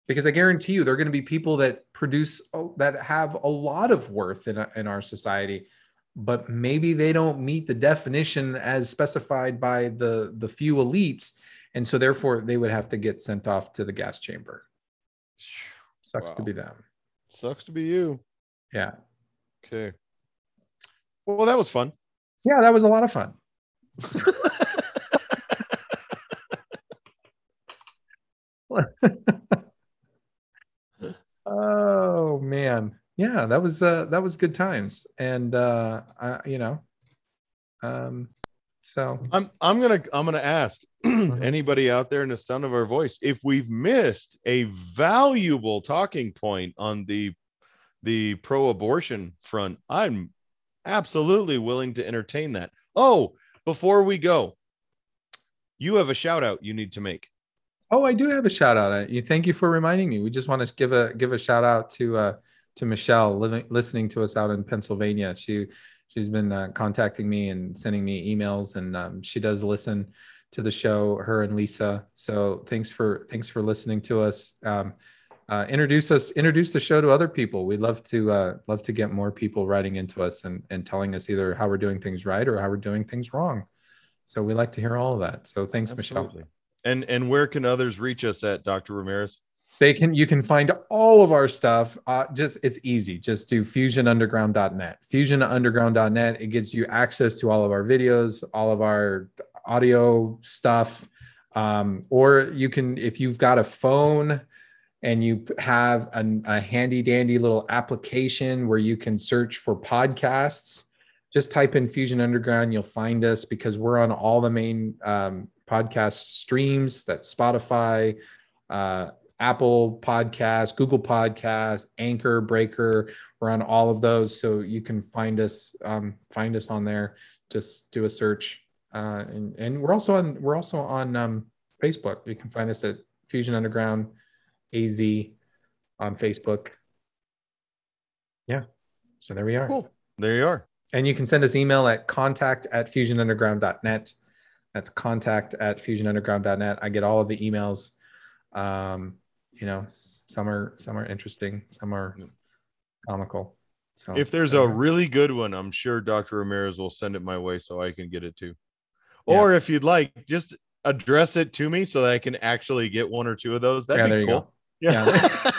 Because I guarantee you, there are going to be people that produce oh, that have a lot of worth in in our society, but maybe they don't meet the definition as specified by the the few elites, and so therefore they would have to get sent off to the gas chamber. Sucks to be them. Sucks to be you. Yeah. Okay. Well, that was fun. Yeah, that was a lot of fun. <laughs> oh man. Yeah, that was uh that was good times. And uh I, you know, um so I'm I'm gonna I'm gonna ask <clears throat> anybody out there in the sound of our voice if we've missed a valuable talking point on the the pro-abortion front. I'm absolutely willing to entertain that. Oh, before we go, you have a shout out you need to make. Oh, I do have a shout out. You thank you for reminding me. We just want to give a give a shout out to uh, to Michelle living, listening to us out in Pennsylvania. She she's been uh, contacting me and sending me emails, and um, she does listen to the show. Her and Lisa. So thanks for thanks for listening to us. Um, uh, introduce us introduce the show to other people. We'd love to uh, love to get more people writing into us and and telling us either how we're doing things right or how we're doing things wrong. So we like to hear all of that. So thanks, Michelle. And and where can others reach us at, Dr. Ramirez? They can you can find all of our stuff uh, just it's easy. Just do fusionunderground.net fusionunderground.net it gives you access to all of our videos all of our audio stuff um, or you can if you've got a phone and you have an, a handy dandy little application where you can search for podcasts just type in fusion underground you'll find us because we're on all the main um, podcast streams that spotify uh, Apple Podcasts, Google Podcasts, Anchor, Breaker. We're on all of those, so you can find us um, find us on there. Just do a search, uh, and and we're also on we're also on um, Facebook. You can find us at Fusion Underground AZ on Facebook. Yeah, so there we are. Cool. There you are. And you can send us email at contact at fusionunderground.net. That's contact at fusionunderground.net. I get all of the emails. Um, you know, some are some are interesting, some are comical. So If there's a really good one, I'm sure Dr. Ramirez will send it my way so I can get it too. Or if you'd like, just address it to me so that I can actually get one or two of those. That'd Yeah, be there you cool. go. Yeah. <laughs>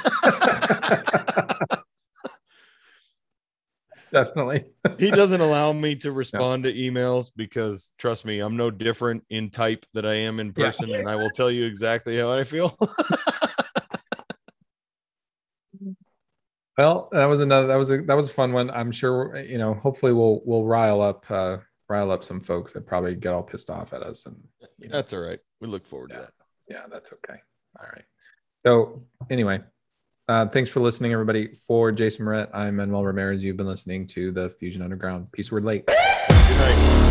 <laughs> definitely. he doesn't allow me to <laughs> respond to emails because trust me, I'm no different in type that I am in Yeah. person, and I will tell you exactly how I feel. Well, that was another that was a that was a fun one. I'm sure you know, hopefully we'll we'll rile up uh rile up some folks that probably get all pissed off at us and you know, That's all right. We look forward to Yeah. that. yeah, that's okay. All right. So anyway, uh, thanks for listening, everybody. For Jason Moret, I'm Manuel Ramirez. You've been listening to the Fusion Underground. Peace word late. Good night.